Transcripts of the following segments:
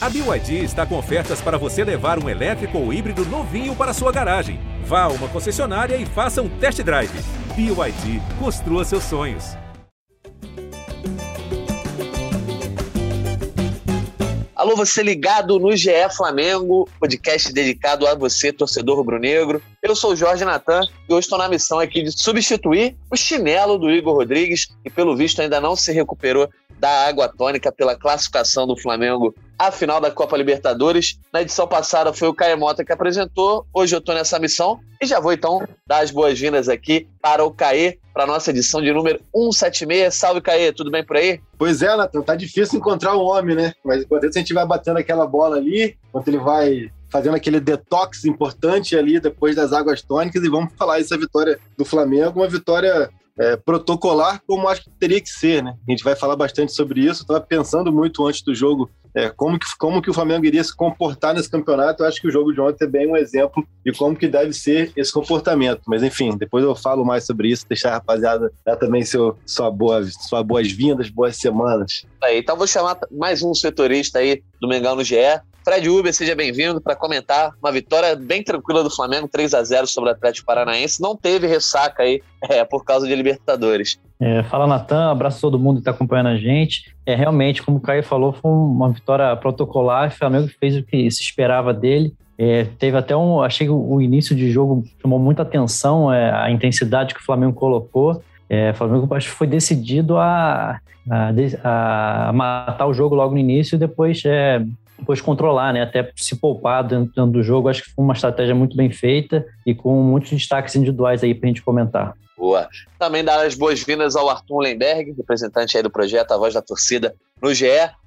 A BYD está com ofertas para você levar um elétrico ou híbrido novinho para sua garagem. Vá a uma concessionária e faça um test drive. BYD, construa seus sonhos. Alô, você ligado no GE Flamengo, podcast dedicado a você, torcedor rubro-negro. Eu sou o Jorge Natan e hoje estou na missão aqui de substituir o chinelo do Igor Rodrigues, que pelo visto ainda não se recuperou da água tônica pela classificação do Flamengo à final da Copa Libertadores. Na edição passada foi o Caio Mota que apresentou, hoje eu estou nessa missão e já vou então dar as boas-vindas aqui para o Caê, para a nossa edição de número 176. Salve, Caê, tudo bem por aí? Pois é, Natan, tá difícil encontrar um homem, né? Mas enquanto a gente vai batendo aquela bola ali, enquanto ele vai fazendo aquele detox importante ali depois das águas tônicas e vamos falar essa vitória do Flamengo, uma vitória é, protocolar como acho que teria que ser, né? A gente vai falar bastante sobre isso. Estava pensando muito antes do jogo é, como, que, como que o Flamengo iria se comportar nesse campeonato. Eu acho que o jogo de ontem é bem um exemplo de como que deve ser esse comportamento. Mas enfim, depois eu falo mais sobre isso, deixar a rapaziada dar também seu, sua boa, sua boas-vindas, boas semanas. Aí, então vou chamar mais um setorista aí do Mengão no GE, Fred Uber, seja bem-vindo para comentar uma vitória bem tranquila do Flamengo, 3 a 0 sobre o Atlético Paranaense. Não teve ressaca aí é, por causa de Libertadores. É, fala, Natan, abraço a todo mundo que está acompanhando a gente. É, realmente, como o Caio falou, foi uma vitória protocolar. O Flamengo fez o que se esperava dele. É, teve até um. Achei que o início de jogo chamou muita atenção, é, a intensidade que o Flamengo colocou. É, o Flamengo acho que foi decidido a, a, a, matar o jogo logo no início e depois é, depois controlar, né? Até se poupar dentro, do jogo. Acho que foi uma estratégia muito bem feita e com muitos destaques individuais aí para a gente comentar. Boa. Também dar as boas-vindas ao Arthur Lemberg, representante aí do projeto A Voz da Torcida no GE.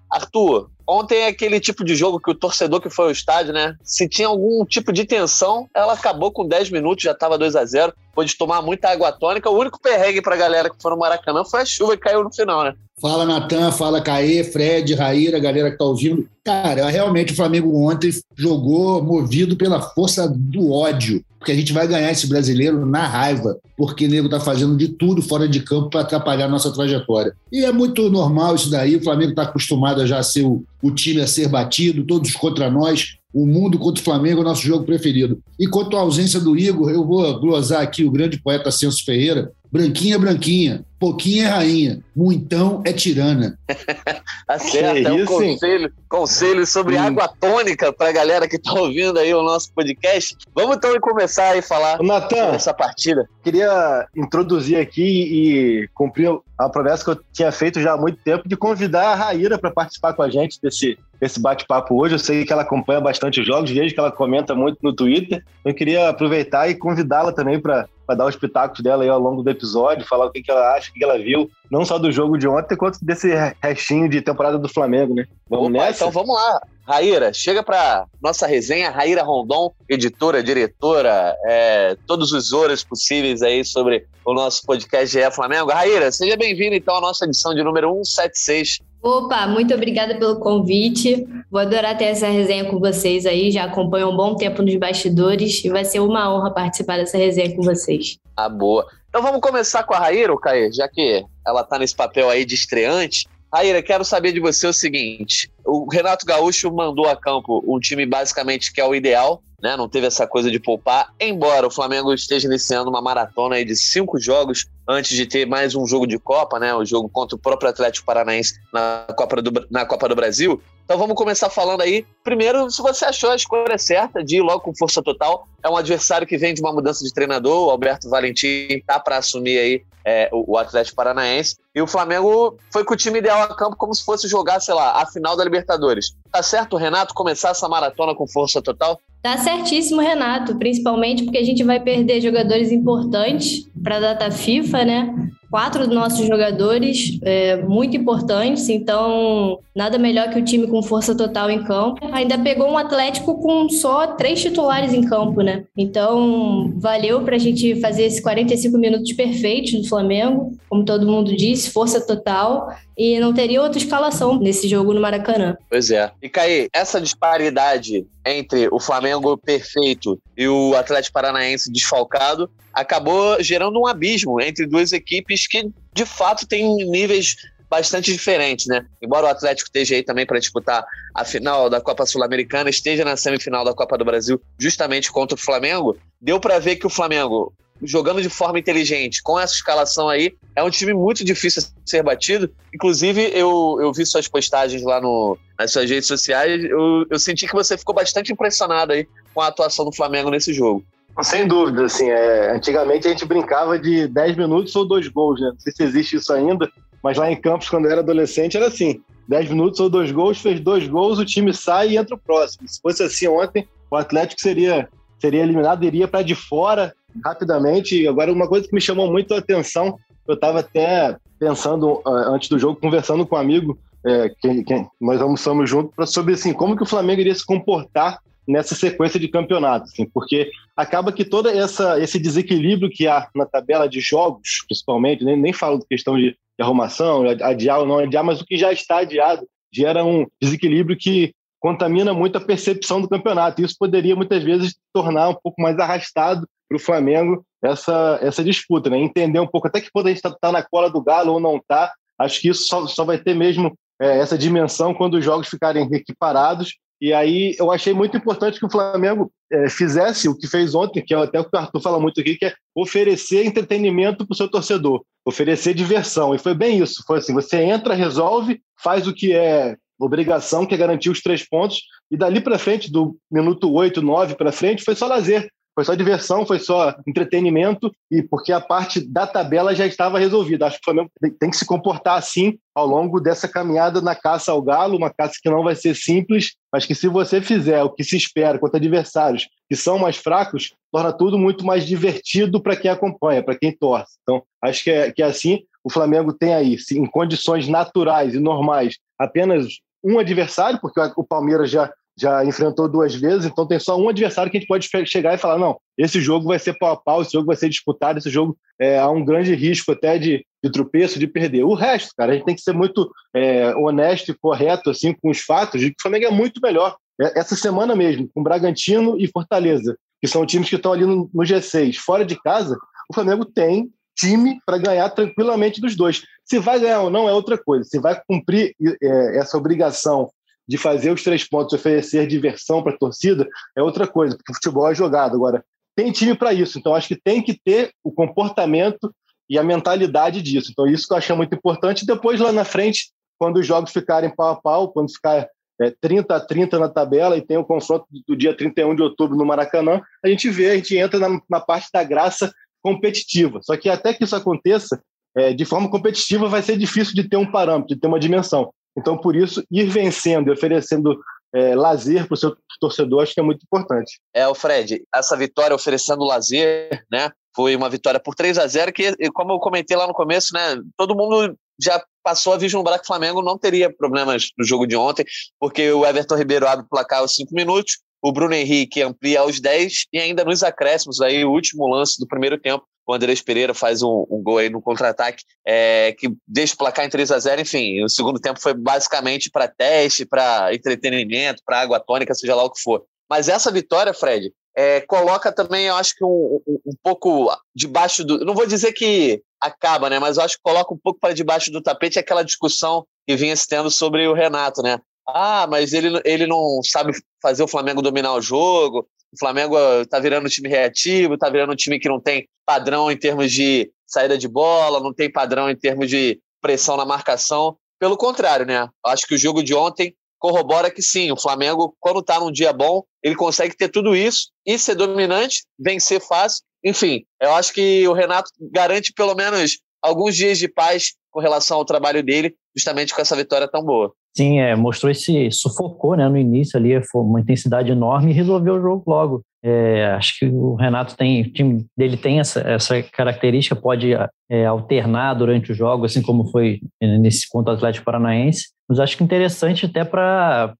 Arthur, ontem é aquele tipo de jogo que o torcedor que foi ao estádio, né? Se tinha algum tipo de tensão, ela acabou com 10 minutos, já estava 2 a 0 Pôde tomar muita água tônica. O único perrengue para a galera que foi no Maracanã foi a chuva que caiu no final, né? Fala, Natan, fala, Caê, Fred, Raíra, galera que tá ouvindo. Cara, realmente o Flamengo ontem jogou movido pela força do ódio porque a gente vai ganhar esse brasileiro na raiva, porque o nego tá fazendo de tudo fora de campo para atrapalhar a nossa trajetória. E é muito normal isso daí, o Flamengo está acostumado a já ser o, o time a ser batido, todos contra nós, o mundo contra o Flamengo é o nosso jogo preferido. E quanto à ausência do Igor, eu vou glosar aqui o grande poeta Celso Ferreira, Branquinha branquinha, pouquinha é rainha, muitão é tirana. Acerta, é um conselho, conselho sobre hum. água tônica para a galera que está ouvindo aí o nosso podcast. Vamos então começar a falar Nathan, sobre essa partida. Queria introduzir aqui e cumprir a promessa que eu tinha feito já há muito tempo de convidar a Raíra para participar com a gente desse, desse bate-papo hoje. Eu sei que ela acompanha bastante os jogos, vejo que ela comenta muito no Twitter. Eu queria aproveitar e convidá-la também para para dar os pitacos dela aí ao longo do episódio, falar o que, que ela acha, o que, que ela viu, não só do jogo de ontem, quanto desse restinho de temporada do Flamengo, né? Vamos Opa, nessa? Então vamos lá. Raíra, chega para nossa resenha. Raíra Rondon, editora, diretora, é, todos os horas possíveis aí sobre o nosso podcast GE Flamengo. Raíra, seja bem-vinda então à nossa edição de número 176 Opa, muito obrigada pelo convite. Vou adorar ter essa resenha com vocês aí. Já acompanho um bom tempo nos bastidores e vai ser uma honra participar dessa resenha com vocês. Ah, boa. Então vamos começar com a Raíra, Caê, já que ela está nesse papel aí de estreante. Raíra, quero saber de você o seguinte: o Renato Gaúcho mandou a campo um time basicamente que é o ideal, né? Não teve essa coisa de poupar, embora o Flamengo esteja iniciando uma maratona aí de cinco jogos antes de ter mais um jogo de Copa, né? O jogo contra o próprio Atlético Paranaense na Copa do, na Copa do Brasil. Então vamos começar falando aí. Primeiro, se você achou a escolha certa de ir logo com força total, é um adversário que vem de uma mudança de treinador. O Alberto Valentim tá para assumir aí é, o, o, Atlético Paranaense. E o Flamengo foi com o time ideal a campo, como se fosse jogar, sei lá, a final da Libertadores. Tá certo, Renato, começar essa maratona com força total? Tá certíssimo, Renato, principalmente porque a gente vai perder jogadores importantes para a data FIFA, né? Quatro dos nossos jogadores é, muito importantes, então nada melhor que o time com força total em campo. Ainda pegou um Atlético com só três titulares em campo, né? Então valeu para a gente fazer esses 45 minutos perfeitos do Flamengo, como todo mundo disse, força total e não teria outra escalação nesse jogo no Maracanã. Pois é. E Caí, essa disparidade entre o Flamengo perfeito e o Atlético Paranaense desfalcado acabou gerando um abismo entre duas equipes que, de fato, têm níveis bastante diferentes, né? Embora o Atlético esteja aí também para disputar a final da Copa Sul-Americana, esteja na semifinal da Copa do Brasil, justamente contra o Flamengo, deu para ver que o Flamengo jogando de forma inteligente, com essa escalação aí, é um time muito difícil de ser batido. Inclusive, eu, eu vi suas postagens lá no, nas suas redes sociais, eu, eu senti que você ficou bastante impressionado aí com a atuação do Flamengo nesse jogo. Sem dúvida, assim, é, antigamente a gente brincava de 10 minutos ou dois gols, né? Não sei se existe isso ainda, mas lá em Campos, quando eu era adolescente, era assim: 10 minutos ou dois gols, fez dois gols, o time sai e entra o próximo. Se fosse assim ontem, o Atlético seria, seria eliminado, iria para de fora rapidamente. Agora, uma coisa que me chamou muito a atenção, eu estava até pensando uh, antes do jogo, conversando com um amigo, é, que, nós almoçamos juntos, sobre assim, como que o Flamengo iria se comportar nessa sequência de campeonatos, assim, porque acaba que todo essa, esse desequilíbrio que há na tabela de jogos, principalmente, nem, nem falo de questão de, de arrumação, adiar ou não adiar, mas o que já está adiado gera um desequilíbrio que contamina muito a percepção do campeonato. Isso poderia muitas vezes tornar um pouco mais arrastado para o Flamengo essa, essa disputa, né? Entender um pouco até que quando a gente está tá na cola do Galo ou não está, acho que isso só, só vai ter mesmo é, essa dimensão quando os jogos ficarem equiparados. E aí eu achei muito importante que o Flamengo é, fizesse o que fez ontem, que é até o que o Arthur fala muito aqui, que é oferecer entretenimento para o seu torcedor, oferecer diversão. E foi bem isso. Foi assim: você entra, resolve, faz o que é obrigação, que é garantir os três pontos, e dali para frente, do minuto 8, 9 para frente, foi só lazer foi só diversão, foi só entretenimento, e porque a parte da tabela já estava resolvida. Acho que o Flamengo tem que se comportar assim ao longo dessa caminhada na caça ao galo, uma caça que não vai ser simples, mas que se você fizer o que se espera contra adversários que são mais fracos, torna tudo muito mais divertido para quem acompanha, para quem torce. Então, acho que é, que é assim. O Flamengo tem aí, em condições naturais e normais, apenas um adversário, porque o Palmeiras já já enfrentou duas vezes, então tem só um adversário que a gente pode chegar e falar: não, esse jogo vai ser pau a pau, esse jogo vai ser disputado, esse jogo é, há um grande risco até de, de tropeço, de perder. O resto, cara, a gente tem que ser muito é, honesto e correto assim com os fatos de que o Flamengo é muito melhor. É, essa semana mesmo, com Bragantino e Fortaleza, que são times que estão ali no, no G6, fora de casa, o Flamengo tem time para ganhar tranquilamente dos dois. Se vai ganhar ou não é outra coisa. Se vai cumprir é, essa obrigação de fazer os três pontos, oferecer diversão para a torcida, é outra coisa, porque o futebol é jogado. Agora, tem time para isso, então acho que tem que ter o comportamento e a mentalidade disso. Então, isso que eu acho muito importante. Depois, lá na frente, quando os jogos ficarem pau a pau, quando ficar é, 30 a 30 na tabela e tem o confronto do dia 31 de outubro no Maracanã, a gente vê, a gente entra na, na parte da graça competitiva. Só que até que isso aconteça, é, de forma competitiva, vai ser difícil de ter um parâmetro, de ter uma dimensão. Então, por isso, ir vencendo e oferecendo é, lazer para o seu torcedor, acho que é muito importante. É, o Fred, essa vitória oferecendo lazer, né? Foi uma vitória por 3 a 0 que, como eu comentei lá no começo, né? Todo mundo já passou a vislumbrar que o Flamengo não teria problemas no jogo de ontem, porque o Everton Ribeiro abre o placar aos 5 minutos, o Bruno Henrique amplia aos 10 e ainda nos acréscimos aí o último lance do primeiro tempo, o Andrés Pereira faz um, um gol aí no contra-ataque é, que deixa o placar em 3 a 0 enfim, o segundo tempo foi basicamente para teste, para entretenimento, para água tônica, seja lá o que for. Mas essa vitória, Fred, é, coloca também, eu acho que um, um, um, pouco debaixo do. Não vou dizer que acaba, né? Mas eu acho que coloca um pouco para debaixo do tapete aquela discussão que vinha se tendo sobre o Renato, né? Ah, mas ele, ele não sabe fazer o Flamengo dominar o jogo, o Flamengo está virando um time reativo, está virando um time que não tem padrão em termos de saída de bola, não tem padrão em termos de pressão na marcação. Pelo contrário, né? Acho que o jogo de ontem corrobora que sim, o Flamengo, quando está num dia bom, ele consegue ter tudo isso e ser dominante, vencer fácil. Enfim, eu acho que o Renato garante pelo menos alguns dias de paz com relação ao trabalho dele, justamente com essa vitória tão boa. Sim, é, mostrou esse. sufocou né, no início ali, foi uma intensidade enorme e resolveu o jogo logo. É, acho que o Renato tem, o time dele tem essa, essa característica, pode é, alternar durante o jogo, assim como foi nesse contra o Atlético Paranaense. Mas acho que interessante até para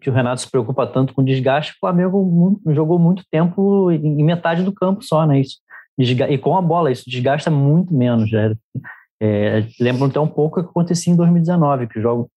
que o Renato se preocupa tanto com desgaste, o Flamengo jogou muito tempo em metade do campo só, né? Isso, e com a bola, isso desgasta muito menos. É, é, lembro até um pouco o que acontecia em 2019, que o jogo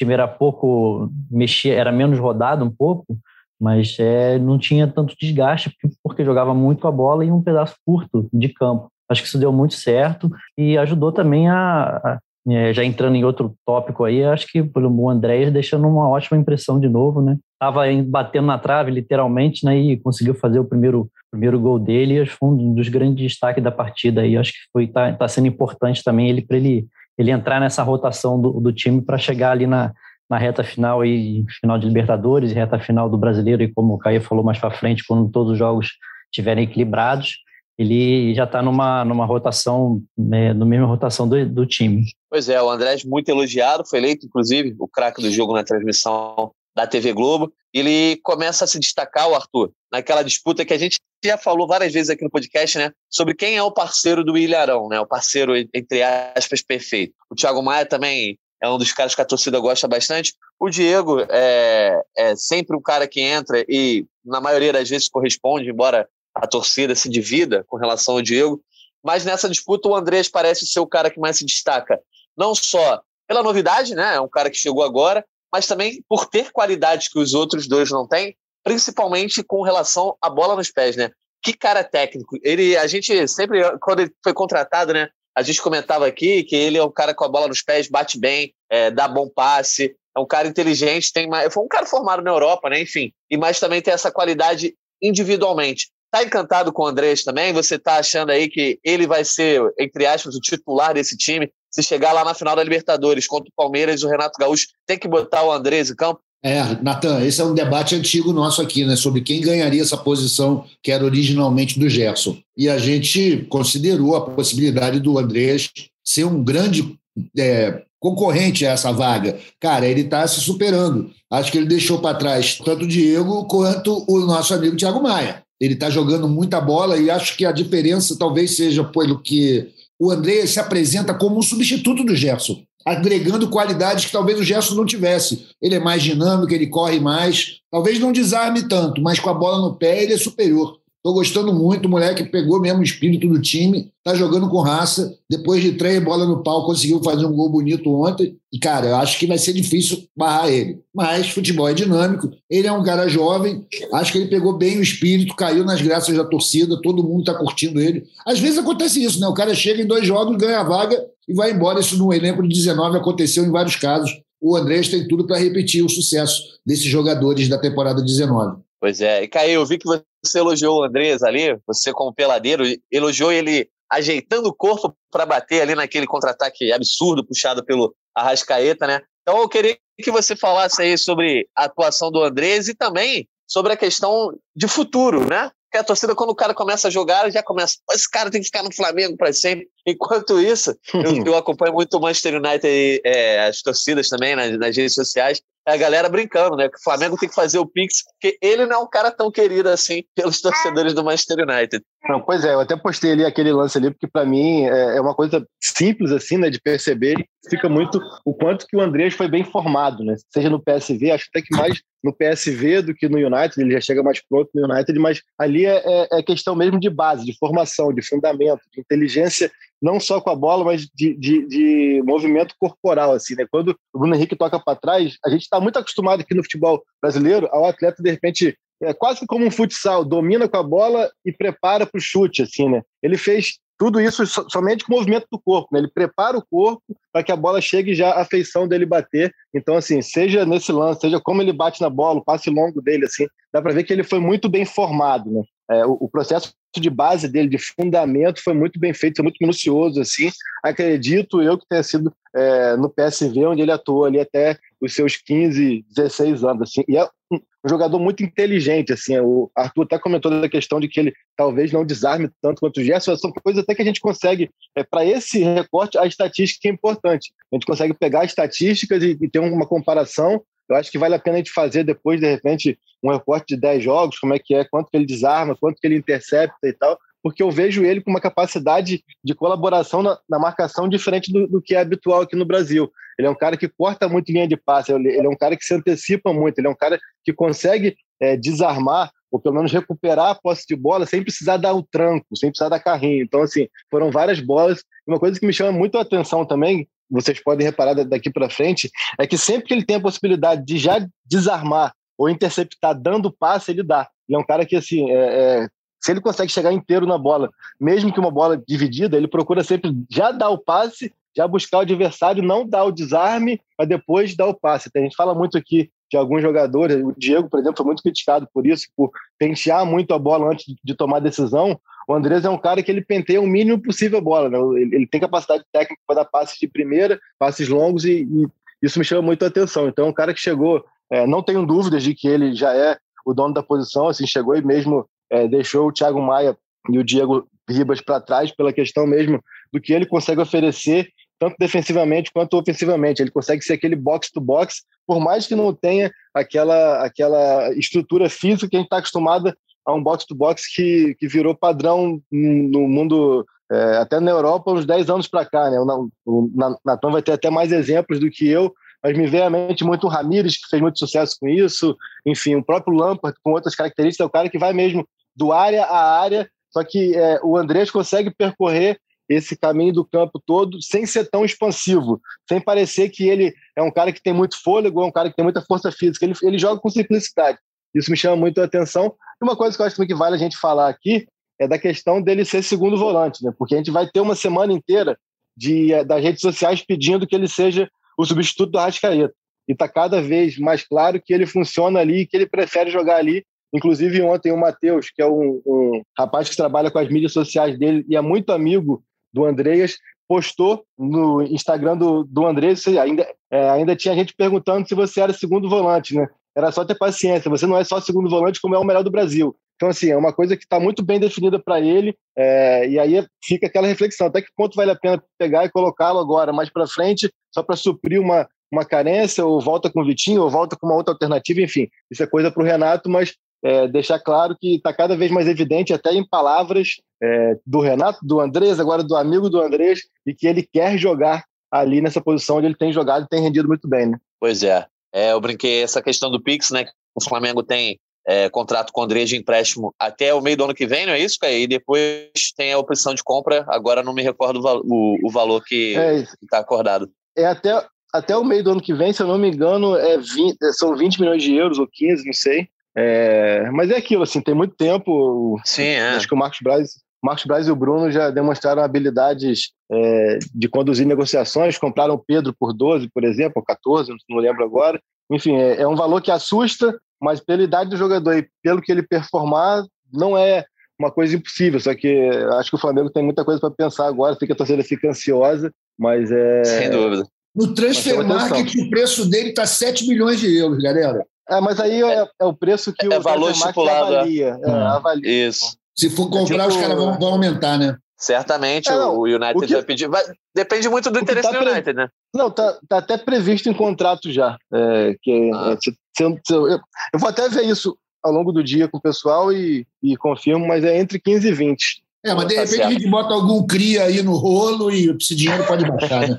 time era pouco, mexia, era menos rodado um pouco, mas é, não tinha tanto desgaste porque, jogava muito a bola em um pedaço curto de campo. Acho que isso deu muito certo e ajudou também a, a é, já entrando em outro tópico aí, acho que o Andréas deixando uma ótima impressão de novo, né? Tava batendo na trave, literalmente, né? E conseguiu fazer o primeiro, primeiro gol dele. E foi um dos grandes destaques da partida aí. Acho que foi tá, tá sendo importante também ele para ele, ele entrar nessa rotação do, do time para chegar ali na, na reta final aí, final de Libertadores, reta final do Brasileiro e como o Caio falou mais para frente, quando todos os jogos estiverem equilibrados, ele já está numa, numa rotação, né, no mesma rotação do, do time. Pois é, o Andrés muito elogiado, foi eleito, inclusive, o craque do jogo na transmissão da TV Globo. Ele começa a se destacar, o Arthur, naquela disputa que a gente já falou várias vezes aqui no podcast, né? Sobre quem é o parceiro do Ilharão, né? O parceiro, entre aspas, perfeito. O Thiago Maia também é um dos caras que a torcida gosta bastante. O Diego é, é sempre um cara que entra e, na maioria das vezes, corresponde, embora a torcida se divida com relação ao Diego. Mas nessa disputa, o Andrés parece ser o cara que mais se destaca. Não só pela novidade, né? É um cara que chegou agora, mas também por ter qualidades que os outros dois não têm, principalmente com relação à bola nos pés, né? Que cara técnico. Ele, a gente sempre, quando ele foi contratado, né? A gente comentava aqui que ele é um cara com a bola nos pés, bate bem, é, dá bom passe, é um cara inteligente, tem mais, foi um cara formado na Europa, né? Enfim, e mais também tem essa qualidade individualmente. Tá encantado com o Andrés também? Você tá achando aí que ele vai ser, entre aspas, o titular desse time? Se chegar lá na final da Libertadores contra o Palmeiras, o Renato Gaúcho tem que botar o Andrés em campo? É, Natan, esse é um debate antigo nosso aqui, né? Sobre quem ganharia essa posição que era originalmente do Gerson. E a gente considerou a possibilidade do Andrés ser um grande é, concorrente a essa vaga. Cara, ele está se superando. Acho que ele deixou para trás tanto o Diego quanto o nosso amigo Thiago Maia. Ele está jogando muita bola e acho que a diferença talvez seja pelo que o André se apresenta como um substituto do Gerson, agregando qualidades que talvez o Gerson não tivesse. Ele é mais dinâmico, ele corre mais, talvez não desarme tanto, mas com a bola no pé ele é superior. Estou gostando muito, o moleque pegou mesmo o espírito do time, tá jogando com raça. Depois de três bolas no pau, conseguiu fazer um gol bonito ontem. E, cara, eu acho que vai ser difícil barrar ele. Mas futebol é dinâmico. Ele é um cara jovem, acho que ele pegou bem o espírito, caiu nas graças da torcida, todo mundo tá curtindo ele. Às vezes acontece isso, né? O cara chega em dois jogos, ganha a vaga e vai embora. Isso no elenco de 19 aconteceu em vários casos. O Andrés tem tudo para repetir o sucesso desses jogadores da temporada 19. Pois é. E Caio, eu vi que você elogiou o Andrés ali, você como peladeiro, elogiou ele ajeitando o corpo para bater ali naquele contra-ataque absurdo puxado pelo Arrascaeta, né? Então eu queria que você falasse aí sobre a atuação do Andrés e também sobre a questão de futuro, né? Porque a torcida, quando o cara começa a jogar, já começa. Esse cara tem que ficar no Flamengo para sempre. Enquanto isso, eu, eu, acompanho muito o Manchester United, é, as torcidas também nas, nas redes sociais a galera brincando, né? Que o Flamengo tem que fazer o Pix, porque ele não é um cara tão querido assim pelos torcedores do Manchester United. Não, pois é, eu até postei ali aquele lance ali, porque para mim é, é uma coisa simples, assim, né? De perceber, fica muito o quanto que o Andrés foi bem formado, né? Seja no PSV, acho até que mais no PSV do que no United, ele já chega mais pronto no United, mas ali é, é, é questão mesmo de base, de formação, de fundamento, de inteligência não só com a bola, mas de, de, de movimento corporal, assim, né? Quando o Bruno Henrique toca para trás, a gente está muito acostumado aqui no futebol brasileiro ao atleta, de repente, é quase como um futsal, domina com a bola e prepara para o chute, assim, né? Ele fez tudo isso somente com o movimento do corpo, né? Ele prepara o corpo para que a bola chegue já à feição dele bater. Então, assim, seja nesse lance, seja como ele bate na bola, o passe longo dele, assim, dá para ver que ele foi muito bem formado, né? É, o, o, processo de base dele, de fundamento, foi muito bem feito, foi muito minucioso, assim. Acredito eu que tenha sido é, no PSV, onde ele atuou ali até os seus 15, 16 anos, assim. E é um, jogador muito inteligente, assim. O Arthur até comentou da questão de que ele talvez não desarme tanto quanto o Gerson. São coisas até que a gente consegue, é, para esse recorte, a estatística é importante. A gente consegue pegar estatísticas e, e ter uma comparação eu acho que vale a pena a gente fazer depois, de repente, um reporte de 10 jogos, como é que é, quanto que ele desarma, quanto que ele intercepta e tal, porque eu vejo ele com uma capacidade de colaboração na, na marcação diferente do, do, que é habitual aqui no Brasil. Ele é um cara que corta muito linha de passe, ele, ele é um cara que se antecipa muito, ele é um cara que consegue é, desarmar ou pelo menos recuperar a posse de bola sem precisar dar o tranco, sem precisar dar carrinho. Então, assim, foram várias bolas. Uma coisa que me chama muito a atenção também, vocês podem reparar daqui para frente, é que sempre que ele tem a possibilidade de já desarmar ou interceptar dando passe, ele dá. Ele é um cara que, assim, é, é, se ele consegue chegar inteiro na bola, mesmo que uma bola dividida, ele procura sempre já dar o passe, já buscar o adversário, não dar o desarme, mas depois dar o passe. A gente fala muito aqui de alguns jogadores, o Diego, por exemplo, foi muito criticado por isso, por pentear muito a bola antes de tomar decisão. O Andrés é um cara que ele penteia o mínimo possível a bola, né? ele, ele tem capacidade técnica para dar passes de primeira, passes longos, e, e, isso me chama muito a atenção. Então, um cara que chegou, é, não tenho dúvidas de que ele já é o dono da posição, assim, chegou e mesmo é, deixou o Thiago Maia e o Diego Ribas para trás pela questão mesmo do que ele consegue oferecer tanto defensivamente quanto ofensivamente. Ele consegue ser aquele box-to-box, por mais que não tenha aquela, aquela estrutura física que a gente está acostumado a um box-to-box que, que virou padrão no mundo, é, até na Europa, uns 10 anos para cá. Né? O, Natan vai ter até mais exemplos do que eu, mas me vem à mente muito o Ramires, que fez muito sucesso com isso, enfim, o próprio Lampard, com outras características, é o cara que vai mesmo do área a área, só que é, o Andrés consegue percorrer esse caminho do campo todo sem ser tão expansivo, sem parecer que ele é um cara que tem muito fôlego, é um cara que tem muita força física. Ele, ele joga com simplicidade. Isso me chama muito a atenção. E uma coisa que eu acho que vale a gente falar aqui é da questão dele ser segundo volante, né? porque a gente vai ter uma semana inteira de, eh, das redes sociais pedindo que ele seja o substituto do Arrascaeta. E está cada vez mais claro que ele funciona ali, que ele prefere jogar ali. Inclusive, ontem o Matheus, que é um, um rapaz que trabalha com as mídias sociais dele e é muito amigo do Andreas, postou no Instagram do, do Andreas, ainda, é, ainda tinha gente perguntando se você era segundo volante, né? Era só ter paciência, você não é só segundo volante, como é o melhor do Brasil. Então, assim, é uma coisa que está muito bem definida para ele, é, e aí fica aquela reflexão: até que ponto vale a pena pegar e colocá-lo agora mais para frente, só para suprir uma, uma carência, ou volta com o Vitinho, ou volta com uma outra alternativa, enfim. Isso é coisa para o Renato, mas é, deixar claro que está cada vez mais evidente, até em palavras é, do Renato, do Andrés, agora do amigo do Andrés, e que ele quer jogar ali nessa posição onde ele tem jogado e tem rendido muito bem. Né? Pois é. É eu brinquei essa questão do Pix, né? O Flamengo tem é, contrato com o Andrés de empréstimo até o meio do ano que vem, não é isso, Caio? E depois tem a opção de compra, agora não me recordo o, o, o valor que é está acordado. É até, até o meio do ano que vem, se eu não me engano, é 20, são 20 milhões de euros ou 15, não sei. É, mas é aquilo, assim, tem muito tempo. Sim, é. Acho que o Marcos Braz, Marcos Braz e o Bruno já demonstraram habilidades é, de conduzir negociações. Compraram o Pedro por 12, por exemplo, ou 14, não lembro agora. Enfim, é, é um valor que assusta, mas pela idade do jogador e pelo que ele performar, não é uma coisa impossível. Só que acho que o Flamengo tem muita coisa para pensar agora. Fica a torcida fica ansiosa, mas é. Sem dúvida. No transfer market, o preço dele está 7 milhões de euros, galera. É, mas aí é, é o preço que é o valor estipulado. É. avalia. É, avalia. Isso. Se for comprar, tipo... os caras vão, vão, aumentar, né? Certamente é, não, o United o que... vai pedir. Vai... Depende muito do interesse tá do United, pre... né? Não, tá, tá até previsto em contrato já. É, que ah. se, se, se, eu, eu, vou até ver isso ao longo do dia com o pessoal e, e confirmo, mas é entre 15 e 20. É, mas de tá repente certo. a gente bota algum CRIA aí no rolo e esse dinheiro pode baixar, né?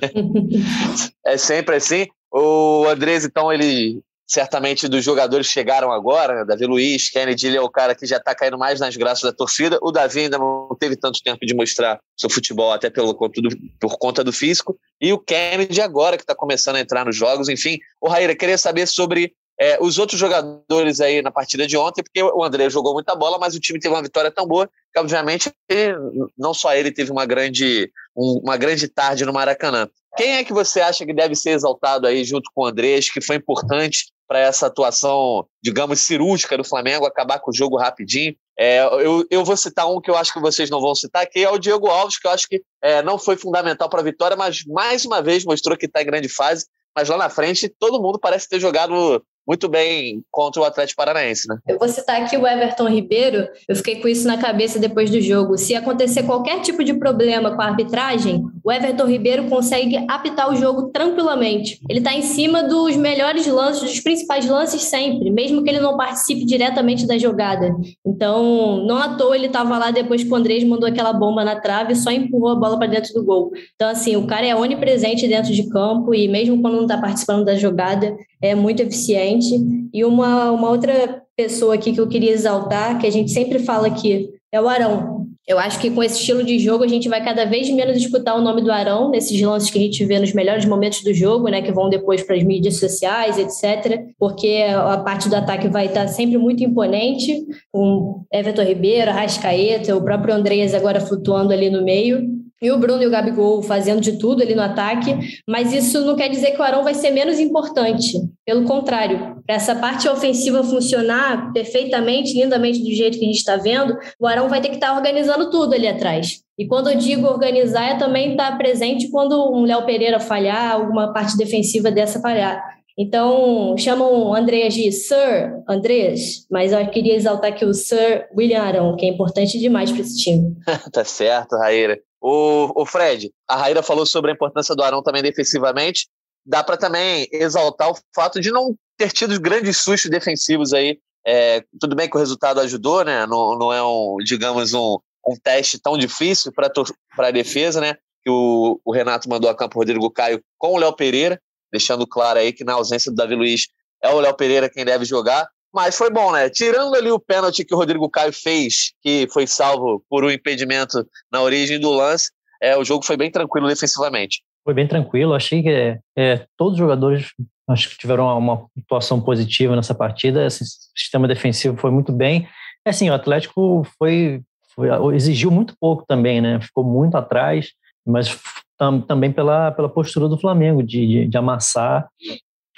é sempre assim. O Andrés, então, ele certamente dos jogadores chegaram agora, né? Davi Luiz, Kennedy, ele é o cara que já está caindo mais nas graças da torcida. O Davi ainda não teve tanto tempo de mostrar seu futebol, até pelo, por conta do físico. E o Kennedy agora que está começando a entrar nos jogos. Enfim, o Raíra, queria saber sobre é, os outros jogadores aí na partida de ontem, porque o André jogou muita bola, mas o time teve uma vitória tão boa que, obviamente, ele, não só ele teve uma grande, um, uma grande tarde no Maracanã. Quem é que você acha que deve ser exaltado aí junto com o Andrés, que foi importante para essa atuação, digamos, cirúrgica do Flamengo, acabar com o jogo rapidinho. É, eu, eu vou citar um que eu acho que vocês não vão citar, que é o Diego Alves, que eu acho que é, não foi fundamental para a vitória, mas mais uma vez mostrou que está em grande fase. Mas lá na frente, todo mundo parece ter jogado muito bem contra o Atlético Paranaense, né? Eu vou citar aqui o Everton Ribeiro, eu fiquei com isso na cabeça depois do jogo. Se acontecer qualquer tipo de problema com a arbitragem, o Everton Ribeiro consegue apitar o jogo tranquilamente. Ele está em cima dos melhores lances, dos principais lances sempre, mesmo que ele não participe diretamente da jogada. Então, não à toa ele estava lá depois que o Andrés mandou aquela bomba na trave e só empurrou a bola para dentro do gol. Então, assim, o cara é onipresente dentro de campo e mesmo quando não está participando da jogada, é muito eficiente. E uma, uma outra pessoa aqui que eu queria exaltar, que a gente sempre fala aqui, é o Arão. Eu acho que com esse estilo de jogo a gente vai cada vez menos disputar o nome do Arão nesses lances que a gente vê nos melhores momentos do jogo, né, que vão depois para as mídias sociais, etc. Porque a parte do ataque vai estar sempre muito imponente, com Everton Ribeiro, Rascaeta, o próprio Andreas agora flutuando ali no meio e o Bruno e o Gabigol fazendo de tudo ali no ataque, mas isso não quer dizer que o Arão vai ser menos importante. Pelo contrário, para essa parte ofensiva funcionar perfeitamente, lindamente do jeito que a gente está vendo, o Arão vai ter que estar tá organizando tudo ali atrás. E quando eu digo organizar, é também estar tá presente quando um Léo Pereira falhar, alguma parte defensiva dessa falhar. Então, chamam o Andreas de Sir Andreas, mas eu queria exaltar aqui o Sir William Arão, que é importante demais para esse time. tá certo, Raíra. O, o Fred, a Raíra falou sobre a importância do Arão também defensivamente. Dá para também exaltar o fato de não ter tido grandes sustos defensivos aí. É, tudo bem que o resultado ajudou, né? Não, não é um, digamos, um, um teste tão difícil para a defesa, né? Que o, o, Renato mandou a campo Rodrigo Caio com o Léo Pereira, deixando claro aí que na ausência do Davi Luiz é o Léo Pereira quem deve jogar. Mas foi bom, né? Tirando ali o pênalti que o Rodrigo Caio fez, que foi salvo por um impedimento na origem do lance, é, o jogo foi bem tranquilo defensivamente. Foi bem tranquilo. Achei que é, é, todos os jogadores acho que tiveram uma atuação positiva nessa partida. Esse sistema defensivo foi muito bem. É assim, o Atlético foi, foi exigiu muito pouco também, né? Ficou muito atrás, mas tam, também pela, pela postura do Flamengo de, de, de amassar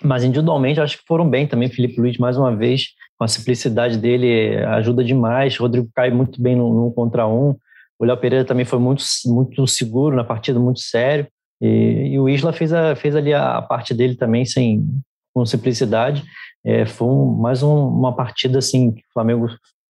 mas individualmente acho que foram bem também. Felipe Luiz, mais uma vez, com a simplicidade dele, ajuda demais. Rodrigo cai muito bem no, no contra um. O Léo Pereira também foi muito, muito seguro na partida, muito sério. E, e o Isla fez, a, fez ali a, parte dele também, sem, com simplicidade. É, foi um, mais um, uma partida assim que o Flamengo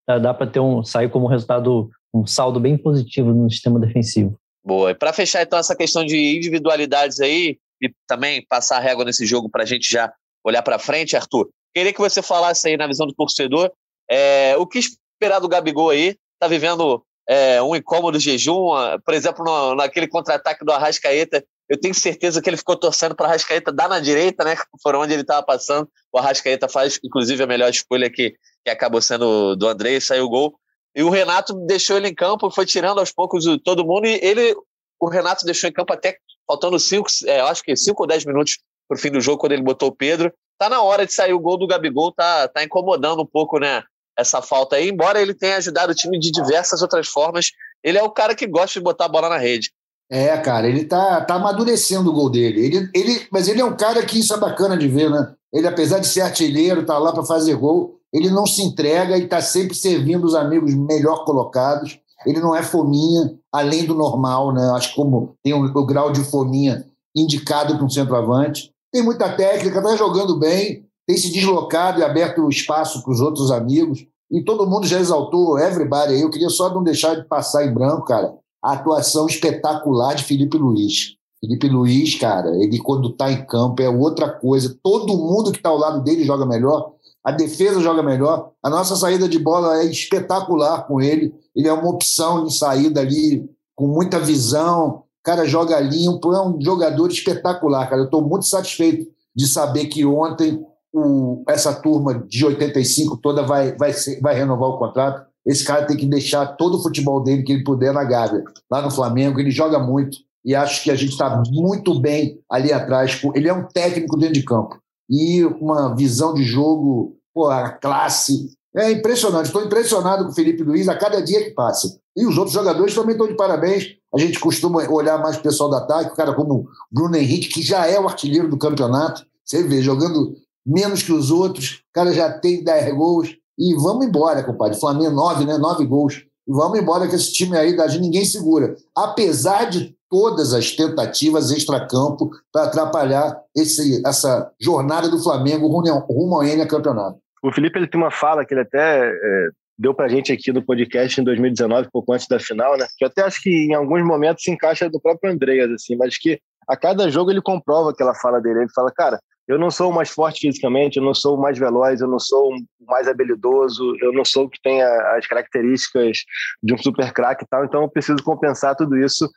dá, dá para ter um sair como resultado um saldo bem positivo no sistema defensivo. Boa. E para fechar então essa questão de individualidades aí, e também passar a régua nesse jogo para a gente já olhar para frente, Arthur. Queria que você falasse aí na visão do torcedor é, o que esperar do Gabigol aí. Está vivendo é, um incômodo jejum, por exemplo, no, naquele contra-ataque do Arrascaeta. Eu tenho certeza que ele ficou torcendo para o Arrascaeta dar na direita, né? Por onde ele estava passando. O Arrascaeta faz, inclusive, a melhor escolha que, que acabou sendo do André saiu o gol. E o Renato deixou ele em campo, foi tirando aos poucos todo mundo, e ele, o Renato deixou em campo até faltando cinco, é, acho que cinco ou dez minutos para o fim do jogo, quando ele botou o Pedro. Tá na hora de sair o gol do Gabigol, tá, tá incomodando um pouco, né? Essa falta aí, embora ele tenha ajudado o time de diversas outras formas, ele é o cara que gosta de botar a bola na rede. É, cara, ele tá, tá amadurecendo o gol dele. Ele, ele, mas ele é um cara que isso é bacana de ver, né? Ele, apesar de ser artilheiro, tá lá para fazer gol, ele não se entrega e tá sempre servindo os amigos melhor colocados ele não é fominha além do normal, né? Acho que como tem o, grau de fominha indicado para um centroavante. Tem muita técnica, está jogando bem, tem se deslocado e aberto espaço para os outros amigos. E todo mundo já exaltou everybody. Eu queria só não deixar de passar em branco, cara, a atuação espetacular de Felipe Luiz. Felipe Luiz, cara, ele quando está em campo é outra coisa. Todo mundo que está ao lado dele joga melhor a defesa joga melhor, a nossa saída de bola é espetacular com ele, ele é uma opção de saída ali com muita visão, cara joga limpo, é um jogador espetacular, cara. Eu estou muito satisfeito de saber que ontem o, essa turma de 85 toda vai, vai, ser, vai renovar o contrato. Esse cara tem que deixar todo o futebol dele que ele puder na Gávea, lá no Flamengo. Ele joga muito e acho que a gente está muito bem ali atrás. Ele é um técnico dentro de campo e uma visão de jogo, pô, a classe. É impressionante. Estou impressionado com o Felipe Luiz a cada dia que passa. E os outros jogadores também estão de parabéns. A gente costuma olhar mais o pessoal do ataque, o cara como Bruno Henrique, que já é o artilheiro do campeonato. Você vê, jogando menos que os outros, o cara já tem 10 gols. E vamos embora, compadre. Flamengo, 9, né? 9 gols. E vamos embora que esse time aí da ninguém segura. Apesar de todas as tentativas extra-campo para atrapalhar esse, essa jornada do Flamengo rumo ao N campeonato. O Felipe ele tem uma fala que ele até é, deu para a gente aqui no podcast em 2019, pouco antes da final, né? Que eu até acho que em alguns momentos se encaixa do próprio Andreas, assim, mas que a cada jogo ele comprova aquela fala dele. Ele fala, cara, eu não sou o mais forte fisicamente, eu não sou o mais veloz, eu não sou o mais habilidoso, eu não sou o que tem as características de um super craque e tal, então eu preciso compensar tudo isso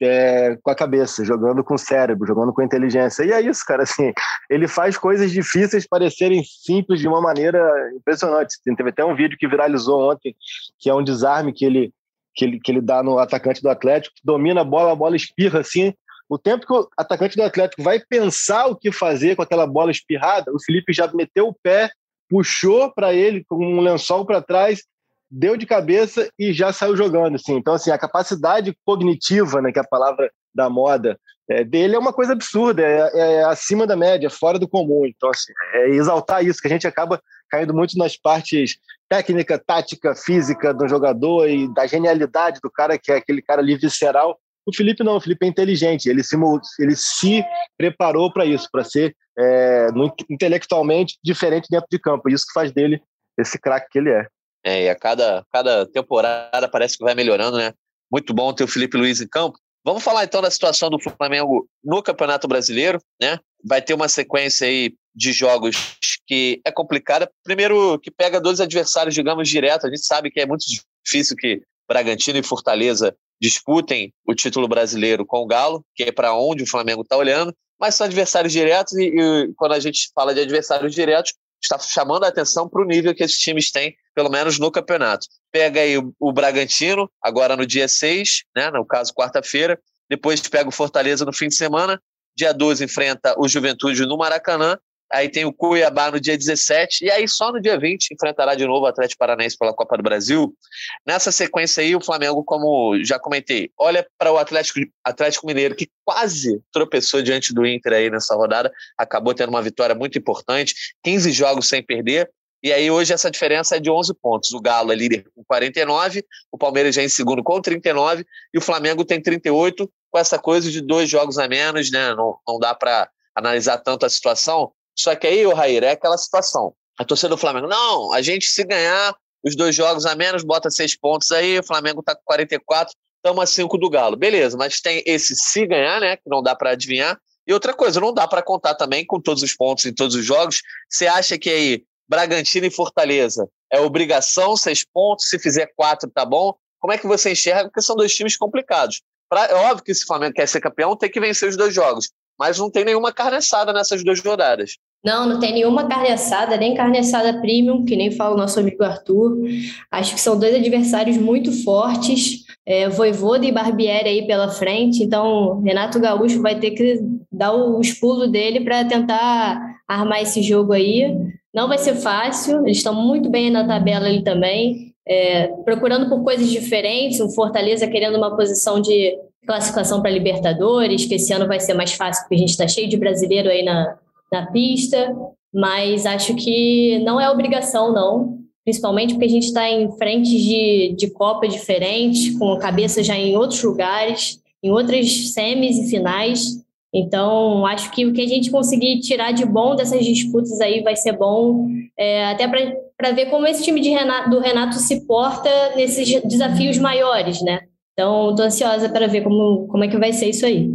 é, com a cabeça, jogando com o cérebro, jogando com a inteligência. E é isso, cara, assim, ele faz coisas difíceis parecerem simples de uma maneira impressionante. Teve até um vídeo que viralizou ontem, que é um desarme que ele que ele, que ele dá no atacante do Atlético, domina a bola, a bola espirra assim. O tempo que o atacante do Atlético vai pensar o que fazer com aquela bola espirrada, o Felipe já meteu o pé, puxou para ele com um lençol para trás, deu de cabeça e já saiu jogando. Assim. Então, assim, a capacidade cognitiva, né, que é a palavra da moda, é, dele é uma coisa absurda, é, é, acima da média, fora do comum. Então, assim, é exaltar isso, que a gente acaba caindo muito nas partes técnica, tática, física do jogador e da genialidade do cara, que é aquele cara ali visceral. O Felipe não, o Felipe é inteligente, ele se, ele se preparou para isso, para ser é, intelectualmente diferente dentro de campo. Isso que faz dele esse craque que ele é. É, e a cada, cada temporada parece que vai melhorando, né? Muito bom ter o Felipe Luiz em campo. Vamos falar então da situação do Flamengo no Campeonato Brasileiro, né? Vai ter uma sequência aí de jogos que é complicada. Primeiro, que pega dois adversários, digamos, direto. A gente sabe que é muito difícil que Bragantino e Fortaleza disputem o título brasileiro com o Galo, que é para onde o Flamengo está olhando, mas são adversários diretos e, e, quando a gente fala de adversários diretos, está chamando a atenção para o nível que esses times têm, pelo menos no campeonato. Pega aí o, o Bragantino, agora no dia 6, né, no caso quarta-feira, depois pega o Fortaleza no fim de semana, dia 12 enfrenta o Juventude no Maracanã, aí tem o Cuiabá no dia 17, e aí só no dia 20 enfrentará de novo o Atlético Paranaense pela Copa do Brasil. Nessa sequência aí, o Flamengo, como já comentei, olha para o Atlético, Atlético Mineiro, que quase tropeçou diante do Inter aí nessa rodada, acabou tendo uma vitória muito importante, 15 jogos sem perder, e aí hoje essa diferença é de 11 pontos. O Galo é líder com 49, o Palmeiras já é em segundo com 39 e o Flamengo tem 38 com essa coisa de dois jogos a menos, né? Não, não dá para analisar tanto a situação, só que aí, o Raíra, é aquela situação. A torcida do Flamengo, não, a gente se ganhar os dois jogos a menos, bota seis pontos aí, o Flamengo está com 44, estamos a cinco do Galo. Beleza, mas tem esse se ganhar, né, que não dá para adivinhar. E outra coisa, não dá para contar também com todos os pontos em todos os jogos. Você acha que aí Bragantino e Fortaleza é obrigação seis pontos, se fizer quatro tá bom? Como é que você enxerga? Porque são dois times complicados. Pra, é óbvio que se o Flamengo quer ser campeão, tem que vencer os dois jogos mas não tem nenhuma carne assada nessas duas rodadas. Não, não tem nenhuma carne assada, nem carne assada premium, que nem fala o nosso amigo Arthur. Acho que são dois adversários muito fortes, é, Voivoda e Barbieri aí pela frente, então Renato Gaúcho vai ter que dar os pulos dele para tentar armar esse jogo aí. Não vai ser fácil, eles estão muito bem na tabela ali também, é, procurando por coisas diferentes, o Fortaleza querendo uma posição de classificação para Libertadores, que esse ano vai ser mais fácil, porque a gente está cheio de brasileiro aí na, na pista, mas acho que não é obrigação, não. Principalmente porque a gente está em frente de, de Copa diferentes, com a cabeça já em outros lugares, em outras semis e finais. Então, acho que o que a gente conseguir tirar de bom dessas disputas aí vai ser bom, é, até para ver como esse time de Renato, do Renato se porta nesses desafios maiores, né? Então, estou ansiosa para ver como, como é que vai ser isso aí.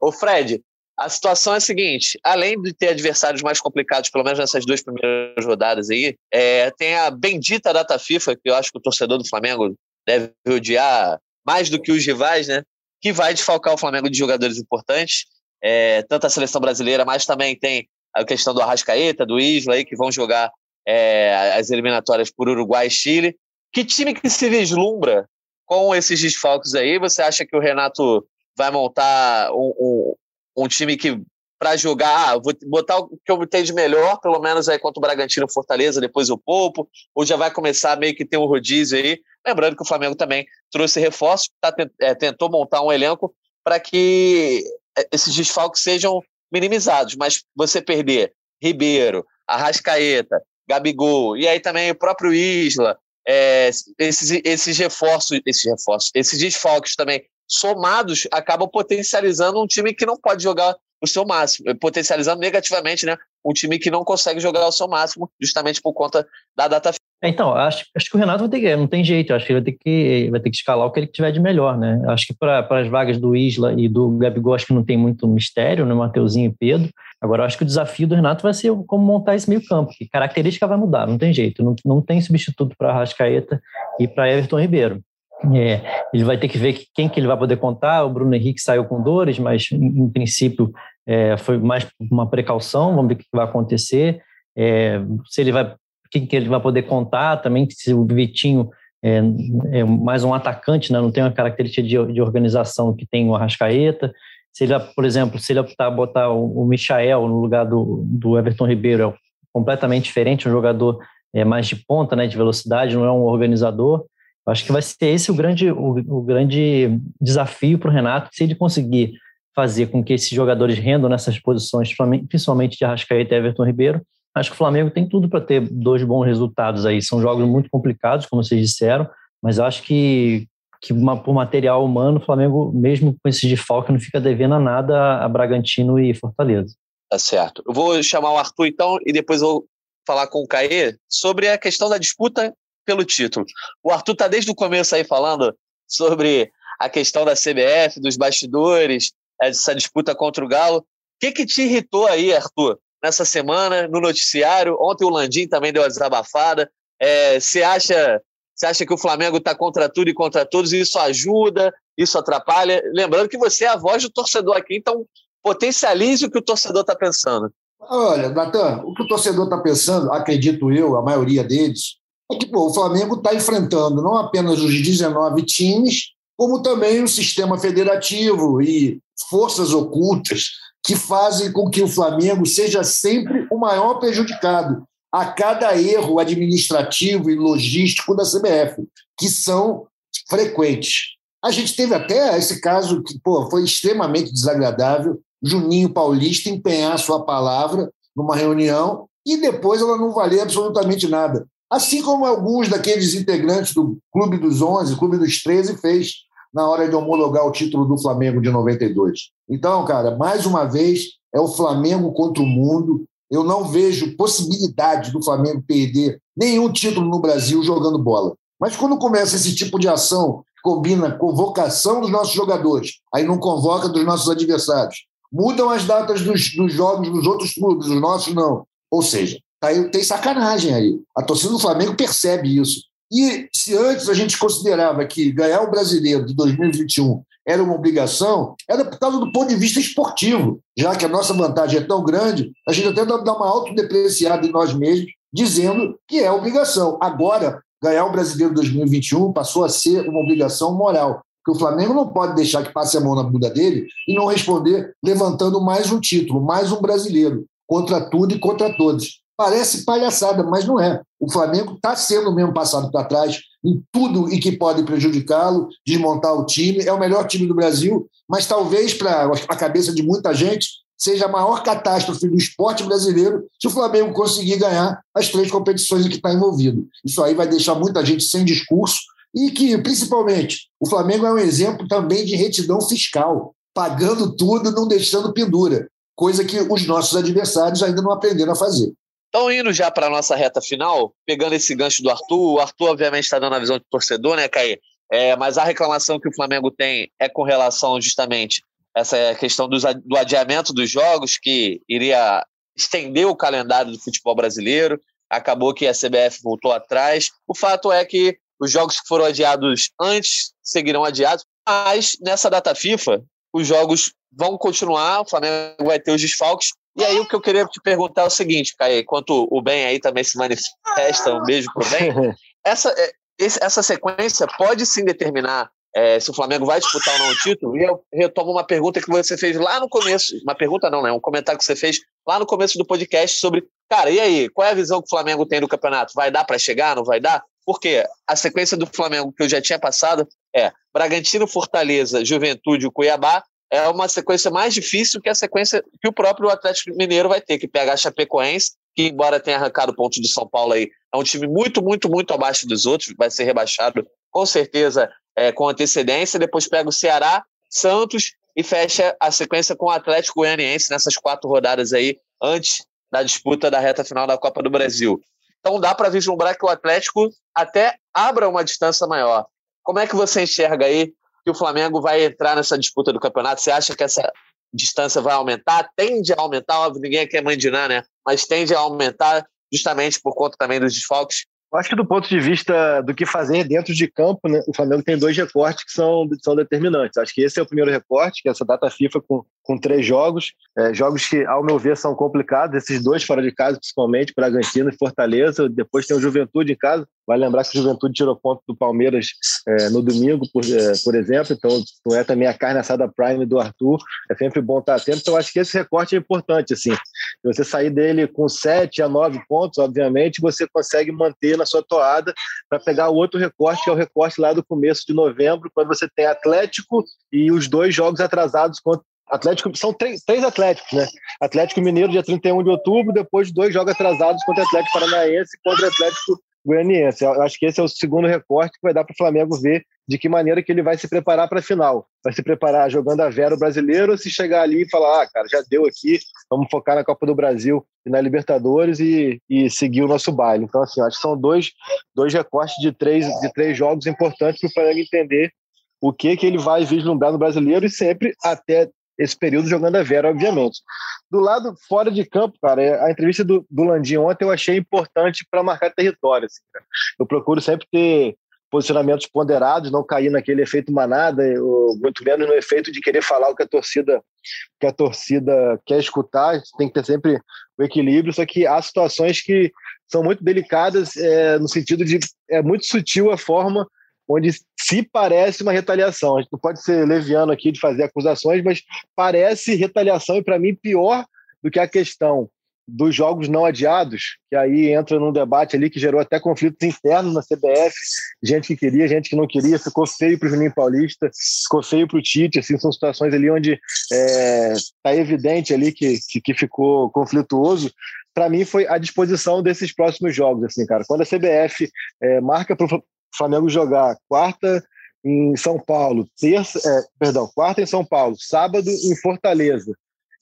Ô, Fred, a situação é a seguinte: além de ter adversários mais complicados, pelo menos nessas duas primeiras rodadas aí, é, tem a bendita data FIFA, que eu acho que o torcedor do Flamengo deve odiar mais do que os rivais, né? Que vai desfalcar o Flamengo de jogadores importantes, é, tanto a seleção brasileira, mas também tem a questão do Arrascaeta, do Isla aí, que vão jogar é, as eliminatórias por Uruguai e Chile. Que time que se vislumbra com esses desfalques aí, você acha que o Renato vai montar um, um, um time que para jogar, ah, vou botar o que eu tenho de melhor, pelo menos aí contra o Bragantino Fortaleza, depois o Poupo, ou já vai começar meio que ter um rodízio aí. Lembrando que o Flamengo também trouxe reforço, tá, é, tentou montar um elenco para que é, esses desfalques sejam minimizados, mas você perder Ribeiro, Arrascaeta, Gabigol, e aí também o próprio Isla, é, esses, esses reforços, esses reforços, esses desfalques também somados acabam potencializando um time que não pode jogar o seu máximo, potencializando negativamente, né? Um time que não consegue jogar o seu máximo, justamente por conta da data. É, então, acho, acho que o Renato vai ter que, não tem jeito, acho que ele vai ter que, vai ter que escalar o que ele tiver de melhor, né? Acho que para as vagas do Isla e do Gabigol, acho que não tem muito mistério, né? Mateuzinho e Pedro. Agora, acho que o desafio do Renato vai ser como montar esse meio campo, que característica vai mudar, não tem jeito. Não, não tem substituto para Rascaeta e para Everton Ribeiro. É, ele vai ter que ver quem que ele vai poder contar. O Bruno Henrique saiu com dores, mas em, em princípio é, foi mais uma precaução. Vamos ver o que vai acontecer. É, se ele vai, quem que ele vai poder contar também. Se o Vitinho é, é mais um atacante, né? não tem uma característica de, de organização que tem o Arrascaeta. Se ele, por exemplo, se ele optar botar o, o Michael no lugar do, do Everton Ribeiro, é completamente diferente, um jogador é, mais de ponta, né, de velocidade, não é um organizador. Eu acho que vai ser esse o grande, o, o grande desafio para o Renato, se ele conseguir fazer com que esses jogadores rendam nessas posições, principalmente de Arrascaeta e Everton Ribeiro. Acho que o Flamengo tem tudo para ter dois bons resultados aí. São jogos muito complicados, como vocês disseram, mas acho que, que uma, por material humano, o Flamengo, mesmo com esse desfalque, não fica devendo a nada a Bragantino e Fortaleza. Tá certo. Eu vou chamar o Arthur então e depois eu vou falar com o Caê sobre a questão da disputa pelo título. O Arthur tá desde o começo aí falando sobre a questão da CBF, dos bastidores, essa disputa contra o Galo. O que, que te irritou aí, Arthur, nessa semana, no noticiário? Ontem o Landim também deu a desabafada. É, você é, acha, acha que o Flamengo está contra tudo e contra todos e isso ajuda, isso atrapalha? Lembrando que você é a voz do torcedor aqui, então potencialize o que o torcedor está pensando. Olha, Natan, o que o torcedor está pensando, acredito eu, a maioria deles, é que pô, o Flamengo está enfrentando não apenas os 19 times, como também o sistema federativo e forças ocultas que fazem com que o Flamengo seja sempre o maior prejudicado a cada erro administrativo e logístico da CBF, que são frequentes. A gente teve até esse caso que pô, foi extremamente desagradável, Juninho Paulista empenhar sua palavra numa reunião e depois ela não valer absolutamente nada. Assim como alguns daqueles integrantes do Clube dos 11, Clube dos 13 fez na hora de homologar o título do Flamengo de 92. Então, cara, mais uma vez, é o Flamengo contra o mundo. Eu não vejo possibilidade do Flamengo perder nenhum título no Brasil jogando bola. Mas quando começa esse tipo de ação, combina convocação dos nossos jogadores, aí não convoca dos nossos adversários, mudam as datas dos, dos jogos dos outros clubes, os nossos não. Ou seja, aí tem sacanagem aí. A torcida do Flamengo percebe isso. E se antes a gente considerava que ganhar o brasileiro de 2021 era uma obrigação, era por causa do ponto de vista esportivo, já que a nossa vantagem é tão grande, a gente até dá uma autodepreciada em nós mesmos, dizendo que é obrigação. Agora, ganhar o brasileiro de 2021 passou a ser uma obrigação moral que o Flamengo não pode deixar que passe a mão na bunda dele e não responder levantando mais um título, mais um brasileiro, contra tudo e contra todos. Parece palhaçada, mas não é. O Flamengo está sendo mesmo passado para trás em tudo e que pode prejudicá-lo, desmontar o time. É o melhor time do Brasil, mas talvez para a cabeça de muita gente seja a maior catástrofe do esporte brasileiro se o Flamengo conseguir ganhar as três competições em que está envolvido. Isso aí vai deixar muita gente sem discurso e que, principalmente, o Flamengo é um exemplo também de retidão fiscal, pagando tudo, não deixando pendura, coisa que os nossos adversários ainda não aprenderam a fazer. Então, indo já para a nossa reta final, pegando esse gancho do Arthur, o Arthur, obviamente, está dando a visão de torcedor, né, Caí? É, mas a reclamação que o Flamengo tem é com relação justamente a essa questão do, do adiamento dos jogos, que iria estender o calendário do futebol brasileiro. Acabou que a CBF voltou atrás. O fato é que os jogos que foram adiados antes seguirão adiados, mas nessa data FIFA, os jogos vão continuar, o Flamengo vai ter os desfalques. E aí o que eu queria te perguntar é o seguinte, Caio, enquanto o Ben aí também se manifesta, um beijo pro Ben, essa, é, essa sequência pode sim determinar é, se o Flamengo vai disputar ou não o título, e eu retomo uma pergunta que você fez lá no começo, uma pergunta não, né, um comentário que você fez lá no começo do podcast sobre, cara, e aí, qual é a visão que o Flamengo tem do campeonato? Vai dar para chegar, não vai dar? Porque a sequência do Flamengo que eu já tinha passado é Bragantino, Fortaleza, Juventude Cuiabá é uma sequência mais difícil que a sequência que o próprio Atlético Mineiro vai ter, que pega a Chapecoense, que embora tenha arrancado ponto de São Paulo aí, é um time muito, muito, muito abaixo dos outros, vai ser rebaixado com certeza é, com antecedência, depois pega o Ceará, Santos e fecha a sequência com o Atlético Goianiense nessas quatro rodadas aí, antes da disputa da reta final da Copa do Brasil. Então dá para vislumbrar que o Atlético até abra uma distância maior. Como é que você enxerga aí que o Flamengo vai entrar nessa disputa do campeonato? Você acha que essa distância vai aumentar? Tende a aumentar, óbvio, ninguém aqui é mandinar, né? Mas tende a aumentar justamente por conta também dos desfalques? Eu acho que do ponto de vista do que fazer dentro de campo, né, o Flamengo tem dois recortes que são, são determinantes. Acho que esse é o primeiro recorte, que é essa data FIFA com com três jogos. É, jogos que, ao meu ver, são complicados, esses dois fora de casa, principalmente, Bragantino e Fortaleza. Depois tem o Juventude em casa. Vai lembrar que o Juventude tirou ponto do Palmeiras é, no domingo, por, é, por exemplo. Então, não é também a carne assada Prime do Arthur. É sempre bom estar atento. Então, acho que esse recorte é importante. Assim. Você sair dele com sete a nove pontos, obviamente, você consegue manter na sua toada para pegar o outro recorte, que é o recorte lá do começo de novembro, quando você tem Atlético e os dois jogos atrasados contra Atlético, são três, três Atléticos, né? Atlético Mineiro, dia 31 de outubro, depois dois jogos atrasados contra o Atlético Paranaense e contra o Atlético Goianiense. Eu acho que esse é o segundo recorte que vai dar para o Flamengo ver de que maneira que ele vai se preparar para a final. Vai se preparar jogando a Vera o brasileiro ou se chegar ali e falar, ah, cara, já deu aqui, vamos focar na Copa do Brasil e na Libertadores e, e seguir o nosso baile. Então, assim, acho que são dois, dois recortes de três, de três jogos importantes para o Flamengo entender o que, que ele vai vislumbrar no brasileiro e sempre até esse período jogando a Vera, obviamente. Do lado fora de campo, cara, é, a entrevista do, do Landim ontem eu achei importante para marcar território. Assim, eu procuro sempre ter posicionamentos ponderados, não cair naquele efeito manada, muito menos no efeito de querer falar o que a torcida que a torcida quer escutar. Tem que ter sempre o equilíbrio. Só que há situações que são muito delicadas é, no sentido de é muito sutil a forma onde se parece uma retaliação. A gente não pode ser leviano aqui de fazer acusações, mas parece retaliação e para mim pior do que a questão dos jogos não adiados, que aí entra num debate ali que gerou até conflitos internos na CBF, gente que queria, gente que não queria, ficou feio para o Juninho Paulista, ficou feio para o Tite, assim, são situações ali onde está é, tá evidente ali que, que, que ficou conflituoso, para mim foi a disposição desses próximos jogos, assim, cara, quando a CBF é, marca Flamengo jogar quarta em São Paulo, terça, é, perdão, quarta em São Paulo, sábado em Fortaleza.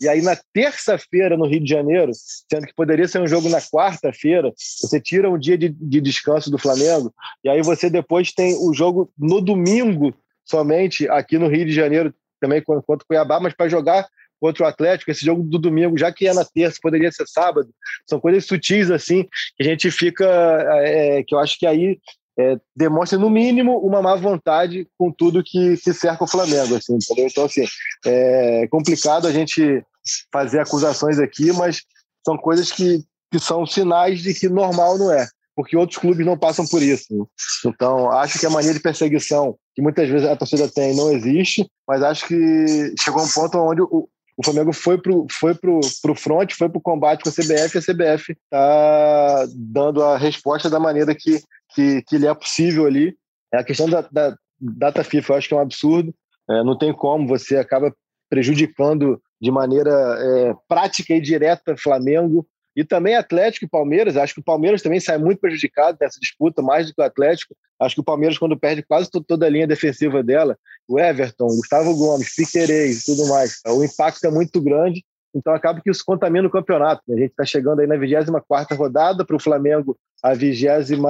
E aí na terça-feira no Rio de Janeiro, sendo que poderia ser um jogo na quarta-feira, você tira um dia de, de descanso do Flamengo, e aí você depois tem o jogo no domingo somente aqui no Rio de Janeiro, também contra o Cuiabá, mas para jogar contra o Atlético, esse jogo do domingo, já que é na terça, poderia ser sábado, são coisas sutis assim, que a gente fica, é, que eu acho que aí é, demonstra, no mínimo, uma má vontade com tudo que, se cerca o Flamengo. Assim, entendeu? Então, assim, é complicado a gente fazer acusações aqui, mas são coisas que, que são sinais de que normal não é, porque outros clubes não passam por isso. Então, acho que a mania de perseguição que muitas vezes a torcida tem não existe, mas acho que chegou um ponto onde o, o Flamengo foi pro, foi pro, pro front, foi pro combate com a CBF, e a CBF está dando a resposta da maneira que, que, que lhe é possível ali. É a questão da, da data FIFA, eu acho que é um absurdo. É, não tem como, você acaba prejudicando de maneira é, prática e direta Flamengo e também Atlético e Palmeiras. Acho que o Palmeiras também sai muito prejudicado nessa disputa, mais do que o Atlético. Acho que o Palmeiras, quando perde quase toda a linha defensiva dela, o Everton, Gustavo Gomes, Piquerez e tudo mais, o impacto é muito grande. Então acaba que isso contamina o campeonato. A gente está chegando aí na 24 rodada, para o Flamengo a 21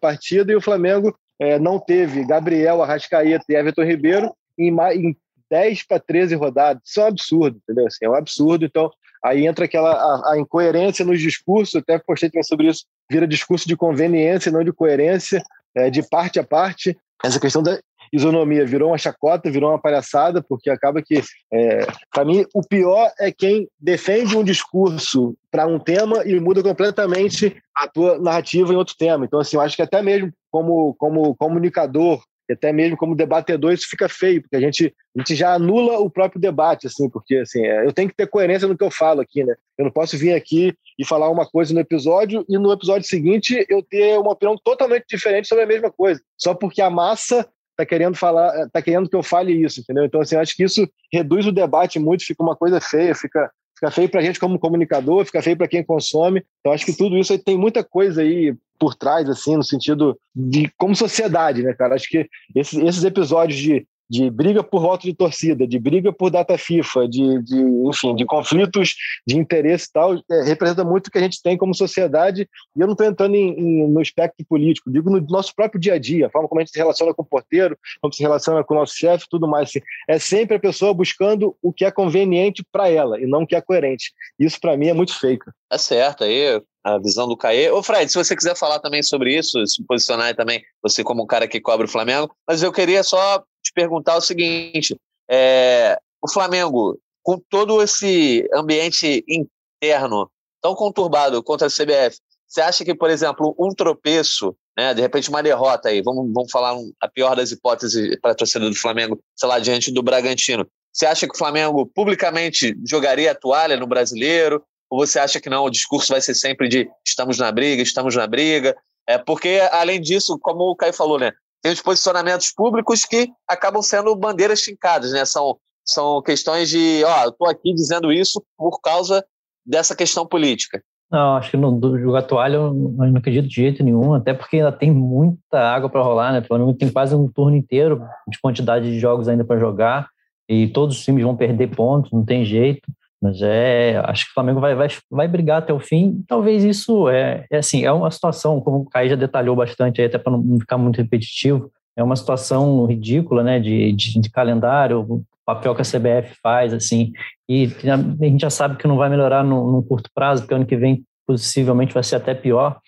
partida, e o Flamengo é, não teve Gabriel, Arrascaeta e Everton Ribeiro em, em 10 para 13 rodadas. Isso é um absurdo, entendeu? Assim, é um absurdo. Então, aí entra aquela a, a incoerência nos discursos, até postei também sobre isso, vira discurso de conveniência, não de coerência, é, de parte a parte. Essa questão da isonomia virou uma chacota, virou uma palhaçada, porque acaba que, é, para mim, o pior é quem defende um discurso para um tema e muda completamente a tua narrativa em outro tema. Então, assim, eu acho que até mesmo como, como comunicador, até mesmo como debatedor, isso fica feio, porque a gente, a gente já anula o próprio debate, assim, porque assim, é, eu tenho que ter coerência no que eu falo aqui, né? Eu não posso vir aqui e falar uma coisa no episódio e no episódio seguinte eu ter uma opinião totalmente diferente sobre a mesma coisa, só porque a massa está querendo falar, está querendo que eu fale isso, entendeu? Então, assim, acho que isso reduz o debate muito, fica uma coisa feia, fica, fica feio para a gente como comunicador, fica feio para quem consome. Então, acho que tudo isso aí tem muita coisa aí por trás, assim, no sentido de como sociedade, né, cara? Acho que esses, esses episódios de de briga por voto de torcida, de briga por data FIFA, de, de enfim, de conflitos de interesse e tal, é, representa muito o que a gente tem como sociedade. E eu não estou entrando em, em, no espectro político, digo no nosso próprio dia a dia, a forma como a gente se relaciona com o porteiro, como se relaciona com o nosso chefe, tudo mais. Assim. É sempre a pessoa buscando o que é conveniente para ela e não o que é coerente. Isso, para mim, é muito fake. É certo, aí a visão do Caê. Ô, Fred, se você quiser falar também sobre isso, se posicionar também, você como um cara que cobre o Flamengo, mas eu queria só te perguntar o seguinte: é, o Flamengo com todo esse ambiente interno tão conturbado contra a CBF, você acha que, por exemplo, um tropeço, né, de repente uma derrota aí, vamos, vamos falar um, a pior das hipóteses para a torcida do Flamengo, sei lá, diante do Bragantino, você acha que o Flamengo publicamente jogaria a toalha no brasileiro? Ou você acha que não, o discurso vai ser sempre de estamos na briga, estamos na briga? É porque, além disso, como o Caio falou, né, tem os posicionamentos públicos que acabam sendo bandeiras fincadas, né? São, são questões de, ó, eu estou aqui dizendo isso por causa dessa questão política. Não, acho que no, do jogar toalha eu não acredito de jeito nenhum, até porque ainda tem muita água para rolar, né? O Flamengo tem quase um turno inteiro de quantidade de jogos ainda para jogar e todos os times vão perder pontos, não tem jeito. Mas é, acho que o Flamengo vai, vai, vai brigar até o fim. Talvez isso é, é assim, é uma situação, como o Caio já detalhou bastante, aí, até para não ficar muito repetitivo, é uma situação ridícula, né, de, de, de calendário, o papel que a CBF faz, assim, e a gente já sabe que não vai melhorar no, no curto prazo, porque ano que vem possivelmente vai ser até pior.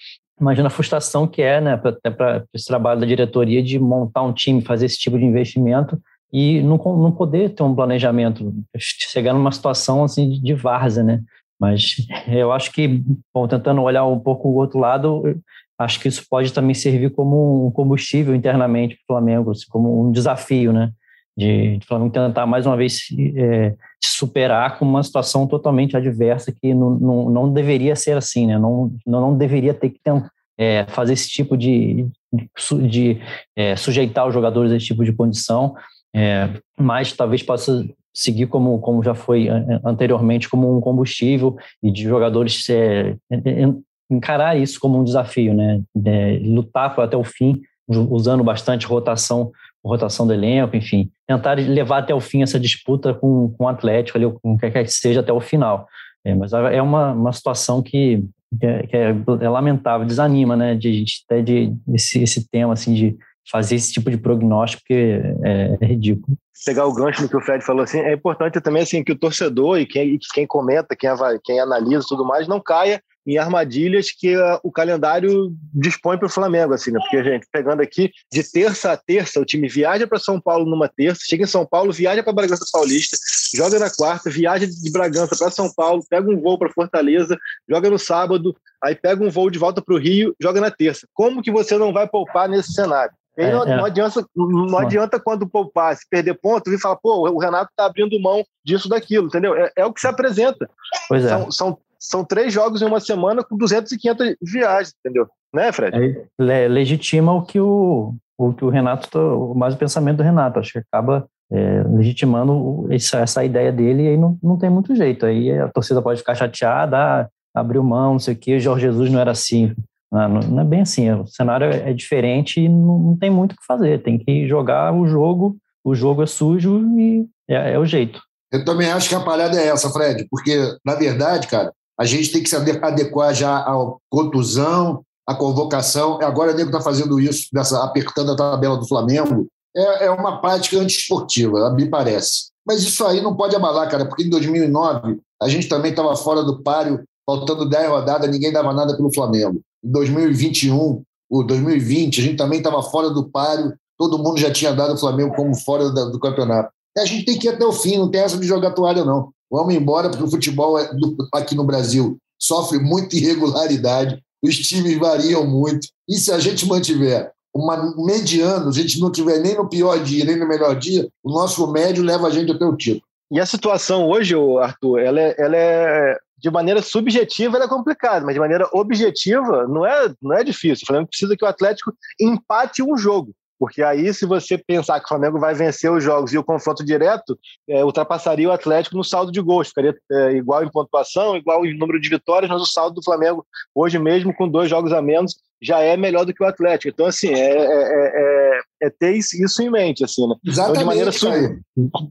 Imagina a frustração que é, né, até para esse trabalho da diretoria de montar um time, fazer esse tipo de investimento e não, não poder ter um planejamento, chegar numa situação assim de várzea, né? Mas eu acho que, bom, tentando olhar um pouco o outro lado, acho que isso pode também servir como um combustível internamente para o Flamengo, assim, como um desafio, né? De, de Flamengo tentar mais uma vez se, é, se superar com uma situação totalmente adversa que não, não, não deveria ser assim, né? Não, não deveria ter que é, fazer esse tipo de, de, de é, sujeitar os jogadores a esse tipo de condição é, mas talvez possa seguir como, como já foi anteriormente, como um combustível e de jogadores é, encarar isso como um desafio, né? É, lutar até o fim, usando bastante rotação, rotação do elenco, enfim, tentar levar até o fim essa disputa com, com o Atlético, ali, com quer que seja, até o final. É, mas é uma, uma situação que, que, é, que é, é, lamentável, desanima, né? De, de, de, esse, esse tema assim de fazer esse tipo de prognóstico é, é, ridículo. Pegar o gancho no que o Fred falou assim, é importante também assim que o torcedor e quem, quem comenta, quem, quem analisa tudo mais, não caia em armadilhas que uh, o calendário dispõe para o Flamengo, assim, né? Porque, gente, pegando aqui, de terça a terça, o time viaja para São Paulo numa terça, chega em São Paulo, viaja para Bragança Paulista, joga na quarta, viaja de Bragança para São Paulo, pega um voo para Fortaleza, joga no sábado, aí pega um voo de volta para o Rio, joga na terça. Como que você não vai poupar nesse cenário? É, não, é. não, adianta, não adianta quando poupar, se perder ponto, vir falar, pô, o Renato tá abrindo mão disso, daquilo, entendeu? É, é o que se apresenta. Pois é. São, são, são, três jogos em uma semana com 200 e 500 viagens, entendeu? Né, Fred? É, legitima o que o, o que o Renato, tá, mais o pensamento do Renato, acho que acaba é, legitimando essa, essa ideia dele e aí não, não tem muito jeito. Aí a torcida pode ficar chateada, ah, abriu mão, não sei o quê, o Jorge Jesus não era assim. Não, não é bem assim, o cenário é, é diferente e não, tem muito o que fazer. Tem que jogar o jogo, o jogo é sujo e é, é o jeito. Eu também acho que a parada é essa, Fred, porque, na verdade, cara, a gente tem que se adequar já à contusão, à convocação. Agora o nego está fazendo isso, apertando a tabela do Flamengo. É, é uma prática antiesportiva, me parece. Mas isso aí não pode abalar, cara, porque em 2009 a gente também estava fora do páreo, faltando 10 rodadas, ninguém dava nada pelo Flamengo. 2021, o 2020, a gente também estava fora do páreo, todo mundo já tinha dado o Flamengo como fora do campeonato. A gente tem que ir até o fim, não tem essa de jogar toalha, não. Vamos embora, porque o futebol é aqui no Brasil sofre muita irregularidade, os times variam muito. E se a gente mantiver uma mediano, a gente não tiver nem no pior dia, nem no melhor dia, o nosso médio leva a gente até o título. E a situação hoje, Arthur, ela é, ela é de maneira subjetiva ela é complicada, mas de maneira objetiva não é, não é difícil. O Flamengo precisa que o Atlético empate um jogo. Porque aí, se você pensar que o Flamengo vai vencer os jogos e o confronto direto, é, ultrapassaria o Atlético no saldo de gols. Ficaria é, igual em pontuação, igual em número de vitórias, mas o saldo do Flamengo, hoje mesmo, com dois jogos a menos, já é melhor do que o Atlético. Então, assim, é, é, é, é ter isso em mente, assim, né? Exatamente, então, de, maneira sub,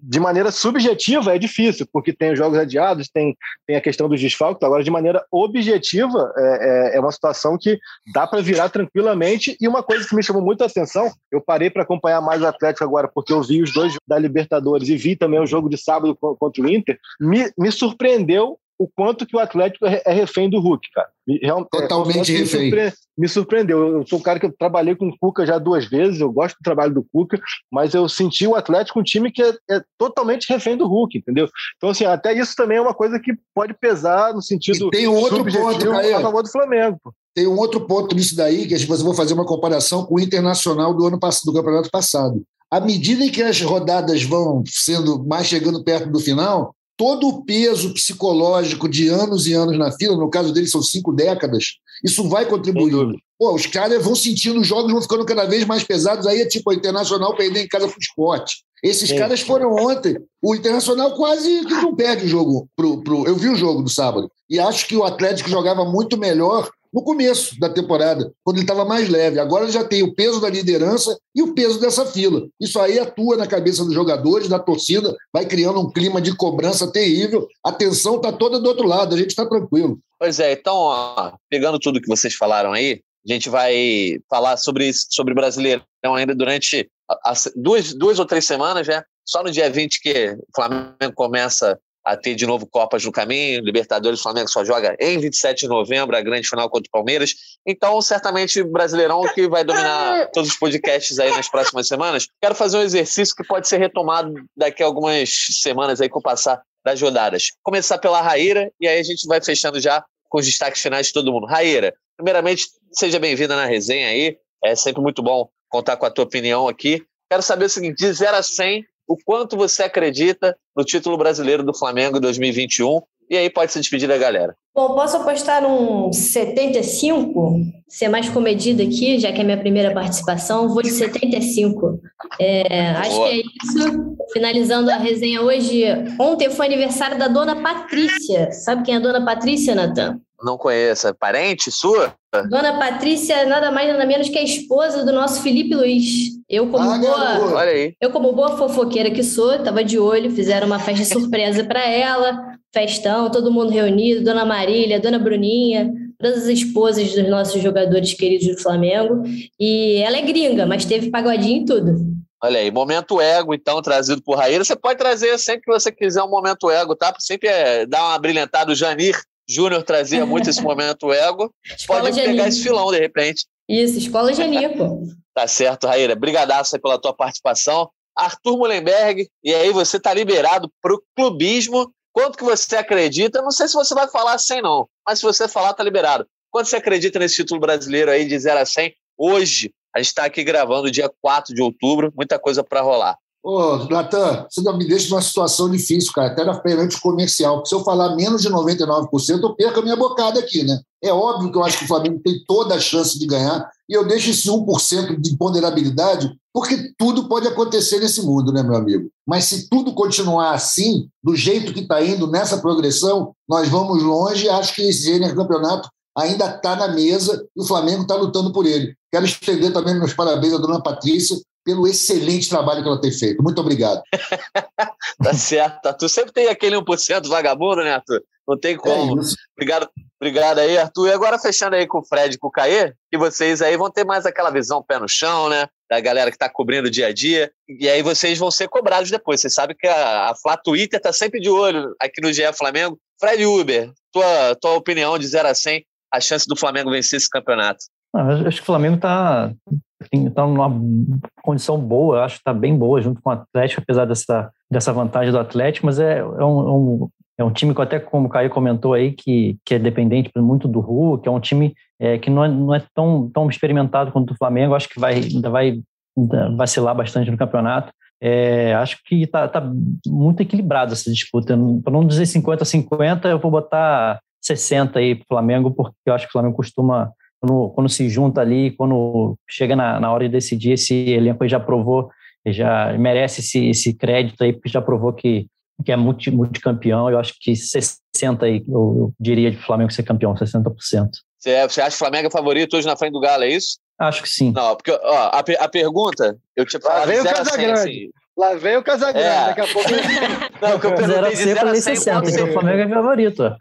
de maneira subjetiva é difícil, porque tem os jogos adiados, tem, tem a questão dos desfalques. Agora, de maneira objetiva, é, é, é uma situação que dá para virar tranquilamente. E uma coisa que me chamou muito a atenção, eu parei para acompanhar mais o Atlético agora, porque eu vi os dois da Libertadores e vi também o jogo de sábado contra o Inter, me, me surpreendeu o quanto que o Atlético é, é refém do Hulk, cara. Real, é, Totalmente é, refém. Me, surpre, me, surpreendeu. Eu sou um cara que eu trabalhei com o Cuca já duas vezes, eu gosto do trabalho do Cuca, mas eu senti o Atlético um time que é, é totalmente refém do Hulk, entendeu? Então, assim, até isso também é uma coisa que pode pesar no sentido e tem um outro ponto, a favor do Flamengo. Tem um outro ponto nisso daí, que você vou fazer uma comparação com o Internacional do ano do campeonato passado. À medida que as rodadas vão sendo mais chegando perto do final, todo o peso psicológico de anos e anos na fila, no caso deles são cinco décadas, isso vai contribuindo. Pô, os caras vão sentindo os jogos, vão ficando cada vez mais pesados. Aí é tipo o Internacional perder em casa pro esporte. Esses Sim. caras foram ontem. O Internacional quase que não perde o jogo. Pro, pro... Eu vi o jogo do sábado. E acho que o Atlético jogava muito melhor no começo da temporada, quando ele estava mais leve. Agora ele já tem o peso da liderança e o peso dessa fila. Isso aí atua na cabeça dos jogadores, da torcida, vai criando um clima de cobrança terrível. A tensão está toda do outro lado, a gente está tranquilo. Pois é, então, ó, pegando tudo que vocês falaram aí, a gente vai falar sobre, sobre Brasileirão ainda durante as duas, duas ou três semanas, né? Só no dia 20 que o Flamengo começa a ter de novo Copas no caminho, Libertadores, Flamengo só joga em 27 de novembro, a grande final contra o Palmeiras. Então, certamente, Brasileirão que vai dominar todos os podcasts aí nas próximas semanas. Quero fazer um exercício que pode ser retomado daqui a algumas semanas aí com o passar das rodadas. Começar pela Raíra e aí a gente vai fechando já com os destaques finais de todo mundo. Raíra, primeiramente, seja bem-vinda na resenha aí. É sempre muito bom contar com a tua opinião aqui. Quero saber o seguinte, de 0 a 100, o quanto você acredita no título brasileiro do Flamengo 2021. E aí pode se despedir da galera. Bom, posso apostar num 75? Ser mais comedido aqui, já que é minha primeira participação. Vou de 75. É, acho que é isso. Finalizando a resenha hoje. Ontem foi aniversário da dona Patrícia. Sabe quem é a dona Patrícia, Natan? Não conheço. É parente sua? Dona Patrícia é nada mais nada menos que a esposa do nosso Felipe Luiz. Eu como ah, boa, olha aí. eu como boa fofoqueira que sou, tava de olho, fizeram uma festa surpresa para ela, festão, todo mundo reunido, Dona Marília, Dona Bruninha, todas as esposas dos nossos jogadores queridos do Flamengo. E ela é gringa, mas teve pagodinho e tudo. Olha aí, momento ego, então, trazido por Raíra. Você pode trazer sempre que você quiser um momento ego, tá? Sempre é dar uma brilhantada. O Janir Júnior trazia muito esse momento ego. Escola Pode pegar esse filão, de repente. Isso, Escola pô. Tá certo, Raíra. Brigadaço pela tua participação. Arthur Mullenberg, e aí você tá liberado pro clubismo. Quanto que você acredita? Não sei se você vai falar 100 não, mas se você falar, tá liberado. Quanto você acredita nesse título brasileiro aí de 0 a 100? Hoje, a gente está aqui gravando dia 4 de outubro, muita coisa para rolar. Ô, Natan, você me deixa numa situação difícil, cara, até na perante comercial. Se eu falar menos de 99%, eu perco a minha bocada aqui, né? É óbvio que eu acho que o Flamengo tem toda a chance de ganhar, e eu deixo esse 1% de ponderabilidade, porque tudo pode acontecer nesse mundo, né, meu amigo? Mas se tudo continuar assim, do jeito que está indo nessa progressão, nós vamos longe e acho que esse gênero campeonato ainda está na mesa e o Flamengo está lutando por ele. Quero estender também meus parabéns à dona Patrícia, pelo excelente trabalho que ela tem feito. Muito obrigado. tá certo, Arthur. Sempre tem aquele 1% vagabundo, né, Arthur? Não tem como. É obrigado, obrigado aí, Arthur. E agora fechando aí com o Fred e com o Caê, que vocês aí vão ter mais aquela visão pé no chão, né? Da galera que está cobrindo o dia a dia. E aí vocês vão ser cobrados depois. Vocês sabem que a, a Flá Twitter tá sempre de olho aqui no GE Flamengo. Fred Uber, tua, tua opinião de 0 a 100, a chance do Flamengo vencer esse campeonato? Não, acho que o Flamengo está está numa condição boa, acho que está bem boa junto com o Atlético, apesar dessa, dessa vantagem do Atlético, mas é, é, um, é um time que até como o Caio comentou aí, que, que é dependente muito do Hulk, é um time é, que não é, não é tão, tão experimentado quanto o Flamengo, acho que vai, ainda vai vacilar bastante no campeonato. É, acho que está tá muito equilibrado essa disputa. Para não dizer 50-50, eu vou botar 60 aí para o Flamengo, porque eu acho que o Flamengo costuma quando, quando se junta ali, quando chega na, na hora de decidir, esse elenco já provou, já merece esse, esse crédito aí, porque já provou que, que é multi, multicampeão. Eu acho que 60 aí, eu, eu diria de Flamengo ser campeão, 60%. Você, você acha que o Flamengo é favorito hoje na frente do Galo, é isso? Acho que sim. Não, porque ó, a, a pergunta, eu te falava. Lá vem o Casagrande. Assim, Lá vem o Casagrande, é. daqui a pouco. Não, que eu perguntei de 0 a 100 60, então o Flamengo é favorito.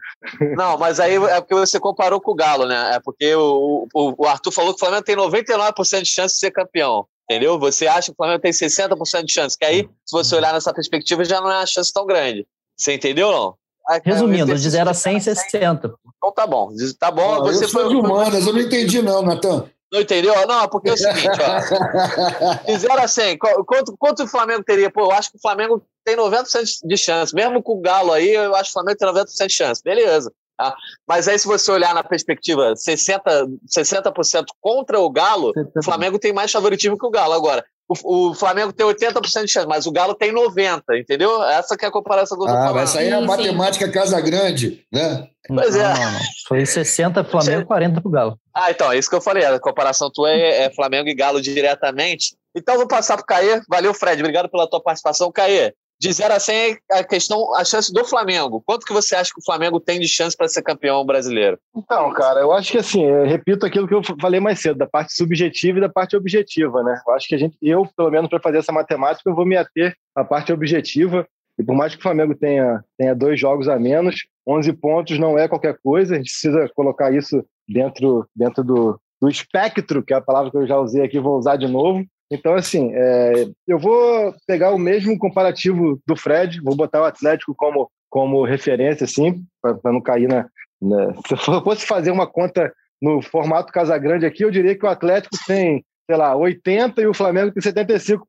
Não, mas aí é porque você comparou com o Galo, né? É porque o, o, o Arthur falou que o Flamengo tem 99% de chance de ser campeão. Entendeu? Você acha que o Flamengo tem 60% de chance, que aí, se você olhar nessa perspectiva, já não é uma chance tão grande. Você entendeu ou não? Resumindo, de 0 a 100, 60. Então tá bom. Tá bom. Ah, você eu sou foi de humanas, eu não entendi não, Natan. Não entendeu? Não, porque é o seguinte, ó. De 0 a 100, quanto, quanto o Flamengo teria? Pô, eu acho que o Flamengo tem 90% de chance. Mesmo com o Galo aí, eu acho que o Flamengo tem 90% de chance. Beleza. Tá? Mas aí, se você olhar na perspectiva 60%, 60 contra o Galo, o Flamengo tem mais favoritismo que o Galo. Agora, o, o Flamengo tem 80% de chance, mas o Galo tem 90%, entendeu? Essa que é a comparação que eu tô ah, falando. Mas aí é a matemática Casa Grande, né? Pois é. Não, não. Foi 60 Flamengo, 40 pro Galo. Ah, então, é isso que eu falei. A comparação tua é, é Flamengo e Galo diretamente. Então, vou passar pro Caê. Valeu, Fred. Obrigado pela tua participação. Caê, de 0 a 100 a questão, a chance do Flamengo. Quanto que você acha que o Flamengo tem de chance para ser campeão brasileiro? Então, cara, eu acho que assim, eu repito aquilo que eu falei mais cedo, da parte subjetiva e da parte objetiva, né? Eu acho que a gente, eu, pelo menos para fazer essa matemática, eu vou me ater à parte objetiva. E por mais que o Flamengo tenha, tenha dois jogos a menos, 11 pontos não é qualquer coisa, a gente precisa colocar isso dentro, dentro do, do espectro, que é a palavra que eu já usei aqui, vou usar de novo, então, assim, é, eu vou pegar o mesmo comparativo do Fred, vou botar o Atlético como, como referência, assim, para não cair na, na, Se eu fosse fazer uma conta no formato Casagrande aqui, eu diria que o Atlético tem, sei lá, 80% e o Flamengo tem 75%.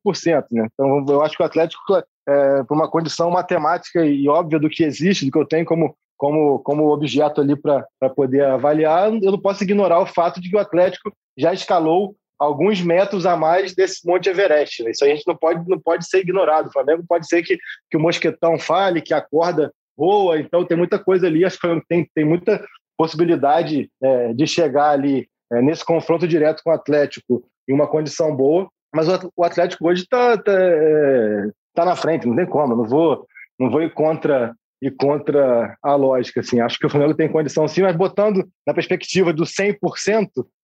Né? Então, eu acho que o Atlético, é, por uma condição matemática e óbvia do que existe, do que eu tenho como, como, como objeto ali para poder avaliar, eu não posso ignorar o fato de que o Atlético já escalou alguns metros a mais desse Monte Everest. Né? Isso a gente não pode, não pode ser ignorado. O Flamengo pode ser que, que o mosquetão fale, que a corda voa, então tem muita coisa ali, acho que tem, tem muita possibilidade é, de chegar ali é, nesse confronto direto com o Atlético em uma condição boa, mas o Atlético hoje está tá, é, tá na frente, não tem como, não vou, não vou ir contra e contra a lógica. Assim. Acho que o Flamengo tem condição sim, mas botando na perspectiva do 100%,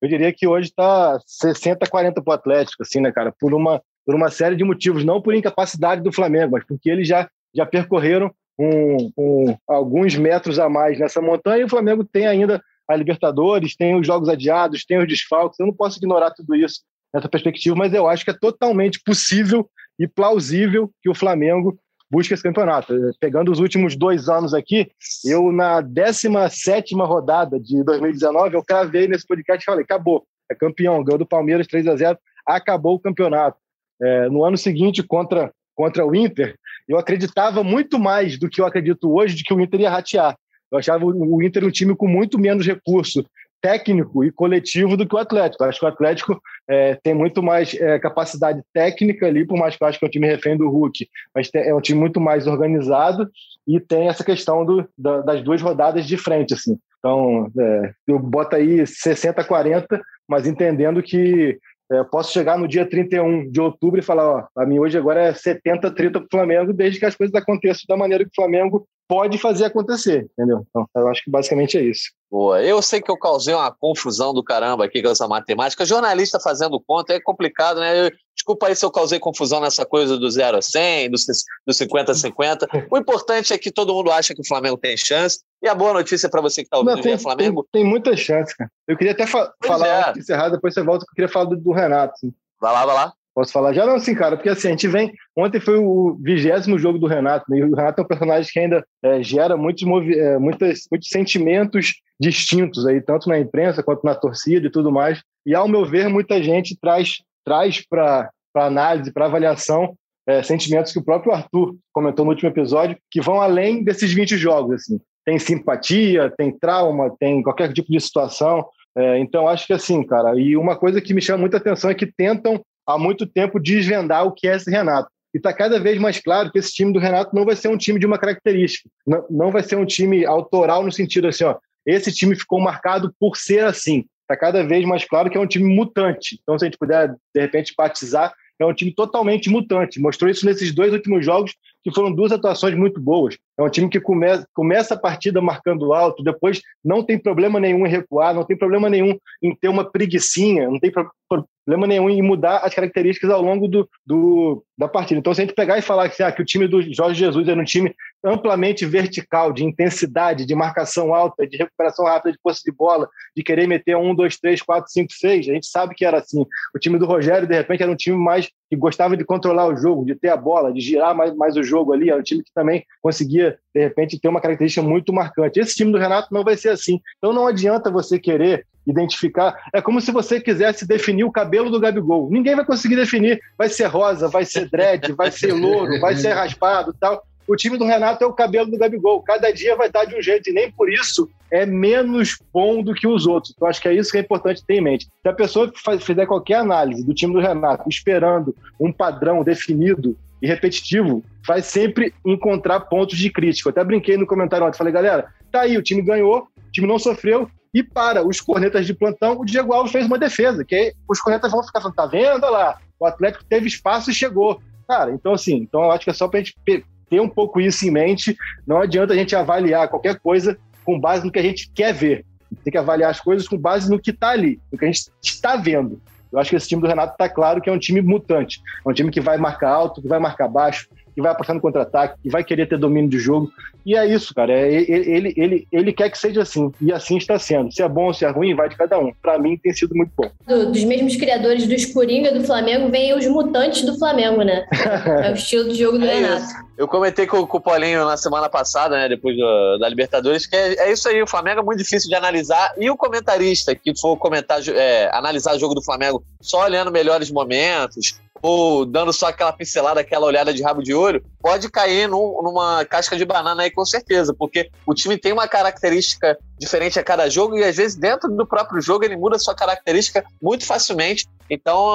eu diria que hoje está 60 40 para o Atlético, assim, né, cara? Por uma, por uma série de motivos, não por incapacidade do Flamengo, mas porque eles já, já percorreram um, um, alguns metros a mais nessa montanha e o Flamengo tem ainda a Libertadores, tem os jogos adiados, tem os desfalques. Eu não posso ignorar tudo isso nessa perspectiva, mas eu acho que é totalmente possível e plausível que o Flamengo busca esse campeonato. Pegando os últimos dois anos aqui, eu na 17 rodada de 2019, eu cravei nesse podcast e falei: acabou, é campeão, ganhou do Palmeiras 3 a 0 acabou o campeonato. É, no ano seguinte, contra, contra o Inter, eu acreditava muito mais do que eu acredito hoje de que o Inter ia ratear. Eu achava o Inter um time com muito menos recurso técnico e coletivo do que o Atlético. acho que o Atlético é, tem muito mais é, capacidade técnica ali, por mais que eu acho que é um time refém do Hulk, mas tem, é um time muito mais organizado e tem essa questão do, da, das duas rodadas de frente. Assim. Então, é, eu boto aí 60-40, mas entendendo que é, posso chegar no dia 31 de outubro e falar, ó, a mim hoje agora é 70-30 para o Flamengo, desde que as coisas aconteçam da maneira que o Flamengo pode fazer acontecer, entendeu? Então, eu acho que basicamente é isso. Boa. Eu sei que eu causei uma confusão do caramba aqui com essa matemática. Jornalista fazendo conta é complicado, né? Eu, desculpa aí se eu causei confusão nessa coisa do 0 a 100, do 50 a 50. O importante é que todo mundo acha que o Flamengo tem chance. E a boa notícia para você que está ouvindo Não, tem, é Flamengo. Tem, tem muita chance, cara. Eu queria até fa falar é. antes de encerrar, depois você volta, que eu queria falar do, do Renato. Assim. Vai lá, vai lá. Posso falar já? Não, sim, cara, porque assim, a gente vem. Ontem foi o vigésimo jogo do Renato, né? e o Renato é um personagem que ainda é, gera muitos, é, muitos, muitos sentimentos distintos aí, tanto na imprensa quanto na torcida e tudo mais. E, ao meu ver, muita gente traz, traz para análise, para avaliação, é, sentimentos que o próprio Arthur comentou no último episódio, que vão além desses 20 jogos. Assim. Tem simpatia, tem trauma, tem qualquer tipo de situação. É, então, acho que assim, cara, e uma coisa que me chama muita atenção é que tentam há muito tempo desvendar o que é esse Renato. E está cada vez mais claro que esse time do Renato não vai ser um time de uma característica, não, não vai ser um time autoral no sentido assim, ó, esse time ficou marcado por ser assim. Está cada vez mais claro que é um time mutante. Então, se a gente puder, de repente, batizar, é um time totalmente mutante. Mostrou isso nesses dois últimos jogos, que foram duas atuações muito boas. É um time que come, começa a partida marcando alto, depois não tem problema nenhum em recuar, não tem problema nenhum em ter uma preguiçinha, não tem problema nenhum em mudar as características ao longo do, do da partida. Então, se a gente pegar e falar que, ah, que o time do Jorge Jesus era um time amplamente vertical, de intensidade, de marcação alta, de recuperação rápida de posse de bola, de querer meter um, dois, três, quatro, cinco, seis, a gente sabe que era assim. O time do Rogério, de repente, era um time mais que gostava de controlar o jogo, de ter a bola, de girar mais, mais o jogo ali, era um time que também conseguia de repente, ter uma característica muito marcante. Esse time do Renato não vai ser assim. Então não adianta você querer identificar. É como se você quisesse definir o cabelo do Gabigol. Ninguém vai conseguir definir. Vai ser rosa, vai ser dread, vai ser louro, vai ser raspado tal. O time do Renato é o cabelo do Gabigol. Cada dia vai estar de um jeito e nem por isso é menos bom do que os outros. Então, acho que é isso que é importante ter em mente. Se a pessoa fizer qualquer análise do time do Renato esperando um padrão definido e repetitivo, vai sempre encontrar pontos de crítica. Eu até brinquei no comentário ontem, falei, galera, tá aí, o time ganhou, o time não sofreu, e para os cornetas de plantão, o Diego Alves fez uma defesa, que os cornetas vão ficar falando, tá vendo? Olha lá, o Atlético teve espaço e chegou. Cara, então assim, então eu acho que é só pra gente ter um pouco isso em mente. Não adianta a gente avaliar qualquer coisa com base no que a gente quer ver. Tem que avaliar as coisas com base no que está ali, no que a gente está vendo. Eu acho que esse time do Renato está claro que é um time mutante. É um time que vai marcar alto, que vai marcar baixo, que vai passar no contra-ataque, que vai querer ter domínio de jogo. E é isso, cara. É, ele, ele, ele, ele quer que seja assim. E assim está sendo. Se é bom ou se é ruim, vai de cada um. Para mim, tem sido muito bom. Do, dos mesmos criadores dos Coringa do Flamengo, vem os mutantes do Flamengo, né? É o estilo de jogo do é Renato. Isso. Eu comentei com, com, o Paulinho na semana passada, né, depois do, da Libertadores, que é, é, isso aí, o Flamengo é muito difícil de analisar, e o comentarista que for comentar, é, analisar o jogo do Flamengo só olhando melhores momentos, ou dando só aquela pincelada, aquela olhada de rabo de olho, pode cair num, numa casca de banana aí com certeza, porque o time tem uma característica diferente a cada jogo e às vezes dentro do próprio jogo ele muda sua característica muito facilmente. Então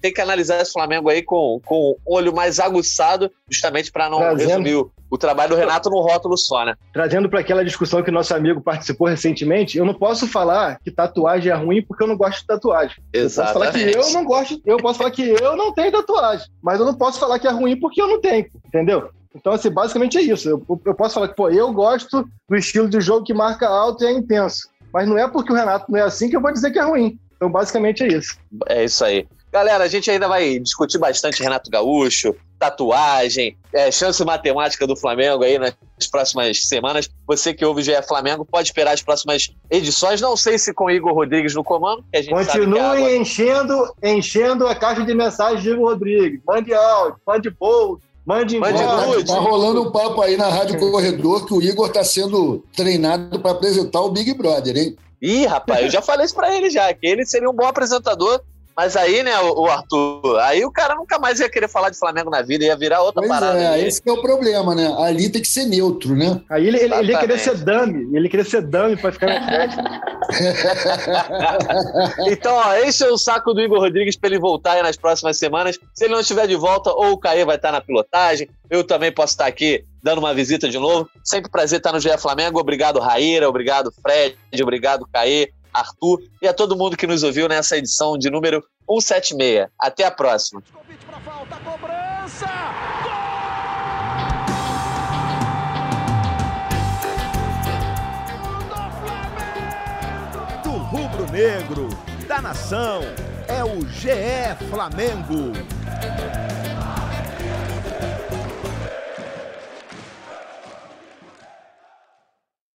tem que analisar esse Flamengo aí com, com o olho mais aguçado, justamente para não Trazendo. resumir o, trabalho do Renato no rótulo só, né? Trazendo para aquela discussão que nosso amigo participou recentemente, eu não posso falar que tatuagem é ruim porque eu não gosto de tatuagem. Exatamente. Eu posso falar que eu não gosto, eu posso falar que eu não tenho tatuagem, mas eu não posso falar que é ruim porque eu não tenho, entendeu? Então, assim, basicamente é isso. Eu, eu posso falar que, pô, eu gosto do estilo de jogo que marca alto e é intenso. Mas não é porque o Renato não é assim que eu vou dizer que é ruim. Então, basicamente é isso. É isso aí. Galera, a gente ainda vai discutir bastante Renato Gaúcho, tatuagem, é, chance matemática do Flamengo aí nas próximas semanas. Você que ouve o GE Flamengo pode esperar as próximas edições. Não sei se com Igor Rodrigues no comando, que a gente Continue sabe que enchendo, enchendo a caixa de mensagens de Igor Rodrigues. Mande áudio, mande post, Mande embora. Mande tá rolando um papo aí na Rádio Corredor que o Igor está sendo treinado para apresentar o Big Brother, hein? Ih, rapaz, eu já falei isso para ele já, que ele seria um bom apresentador mas aí, né, o, Arthur, aí o cara nunca mais ia querer falar de Flamengo na vida, ia virar outra pois parada. É, esse é o problema, né? Ali tem que ser neutro, né? Aí ele, ele, ele ia querer ser dummy, ele querer ser dummy pra ficar na frente. então, ó, esse é o saco do Igor Rodrigues pra ele voltar aí nas próximas semanas. Se ele não estiver de volta, ou o Caê vai estar na pilotagem, eu também posso estar aqui dando uma visita de novo. Sempre prazer estar no GE Flamengo. Obrigado, Raíra. Obrigado, Fred. Obrigado, Caê. Arthur e a todo mundo que nos ouviu nessa edição de número 176. Até a próxima. Do rubro-negro, da nação, é o GE Flamengo.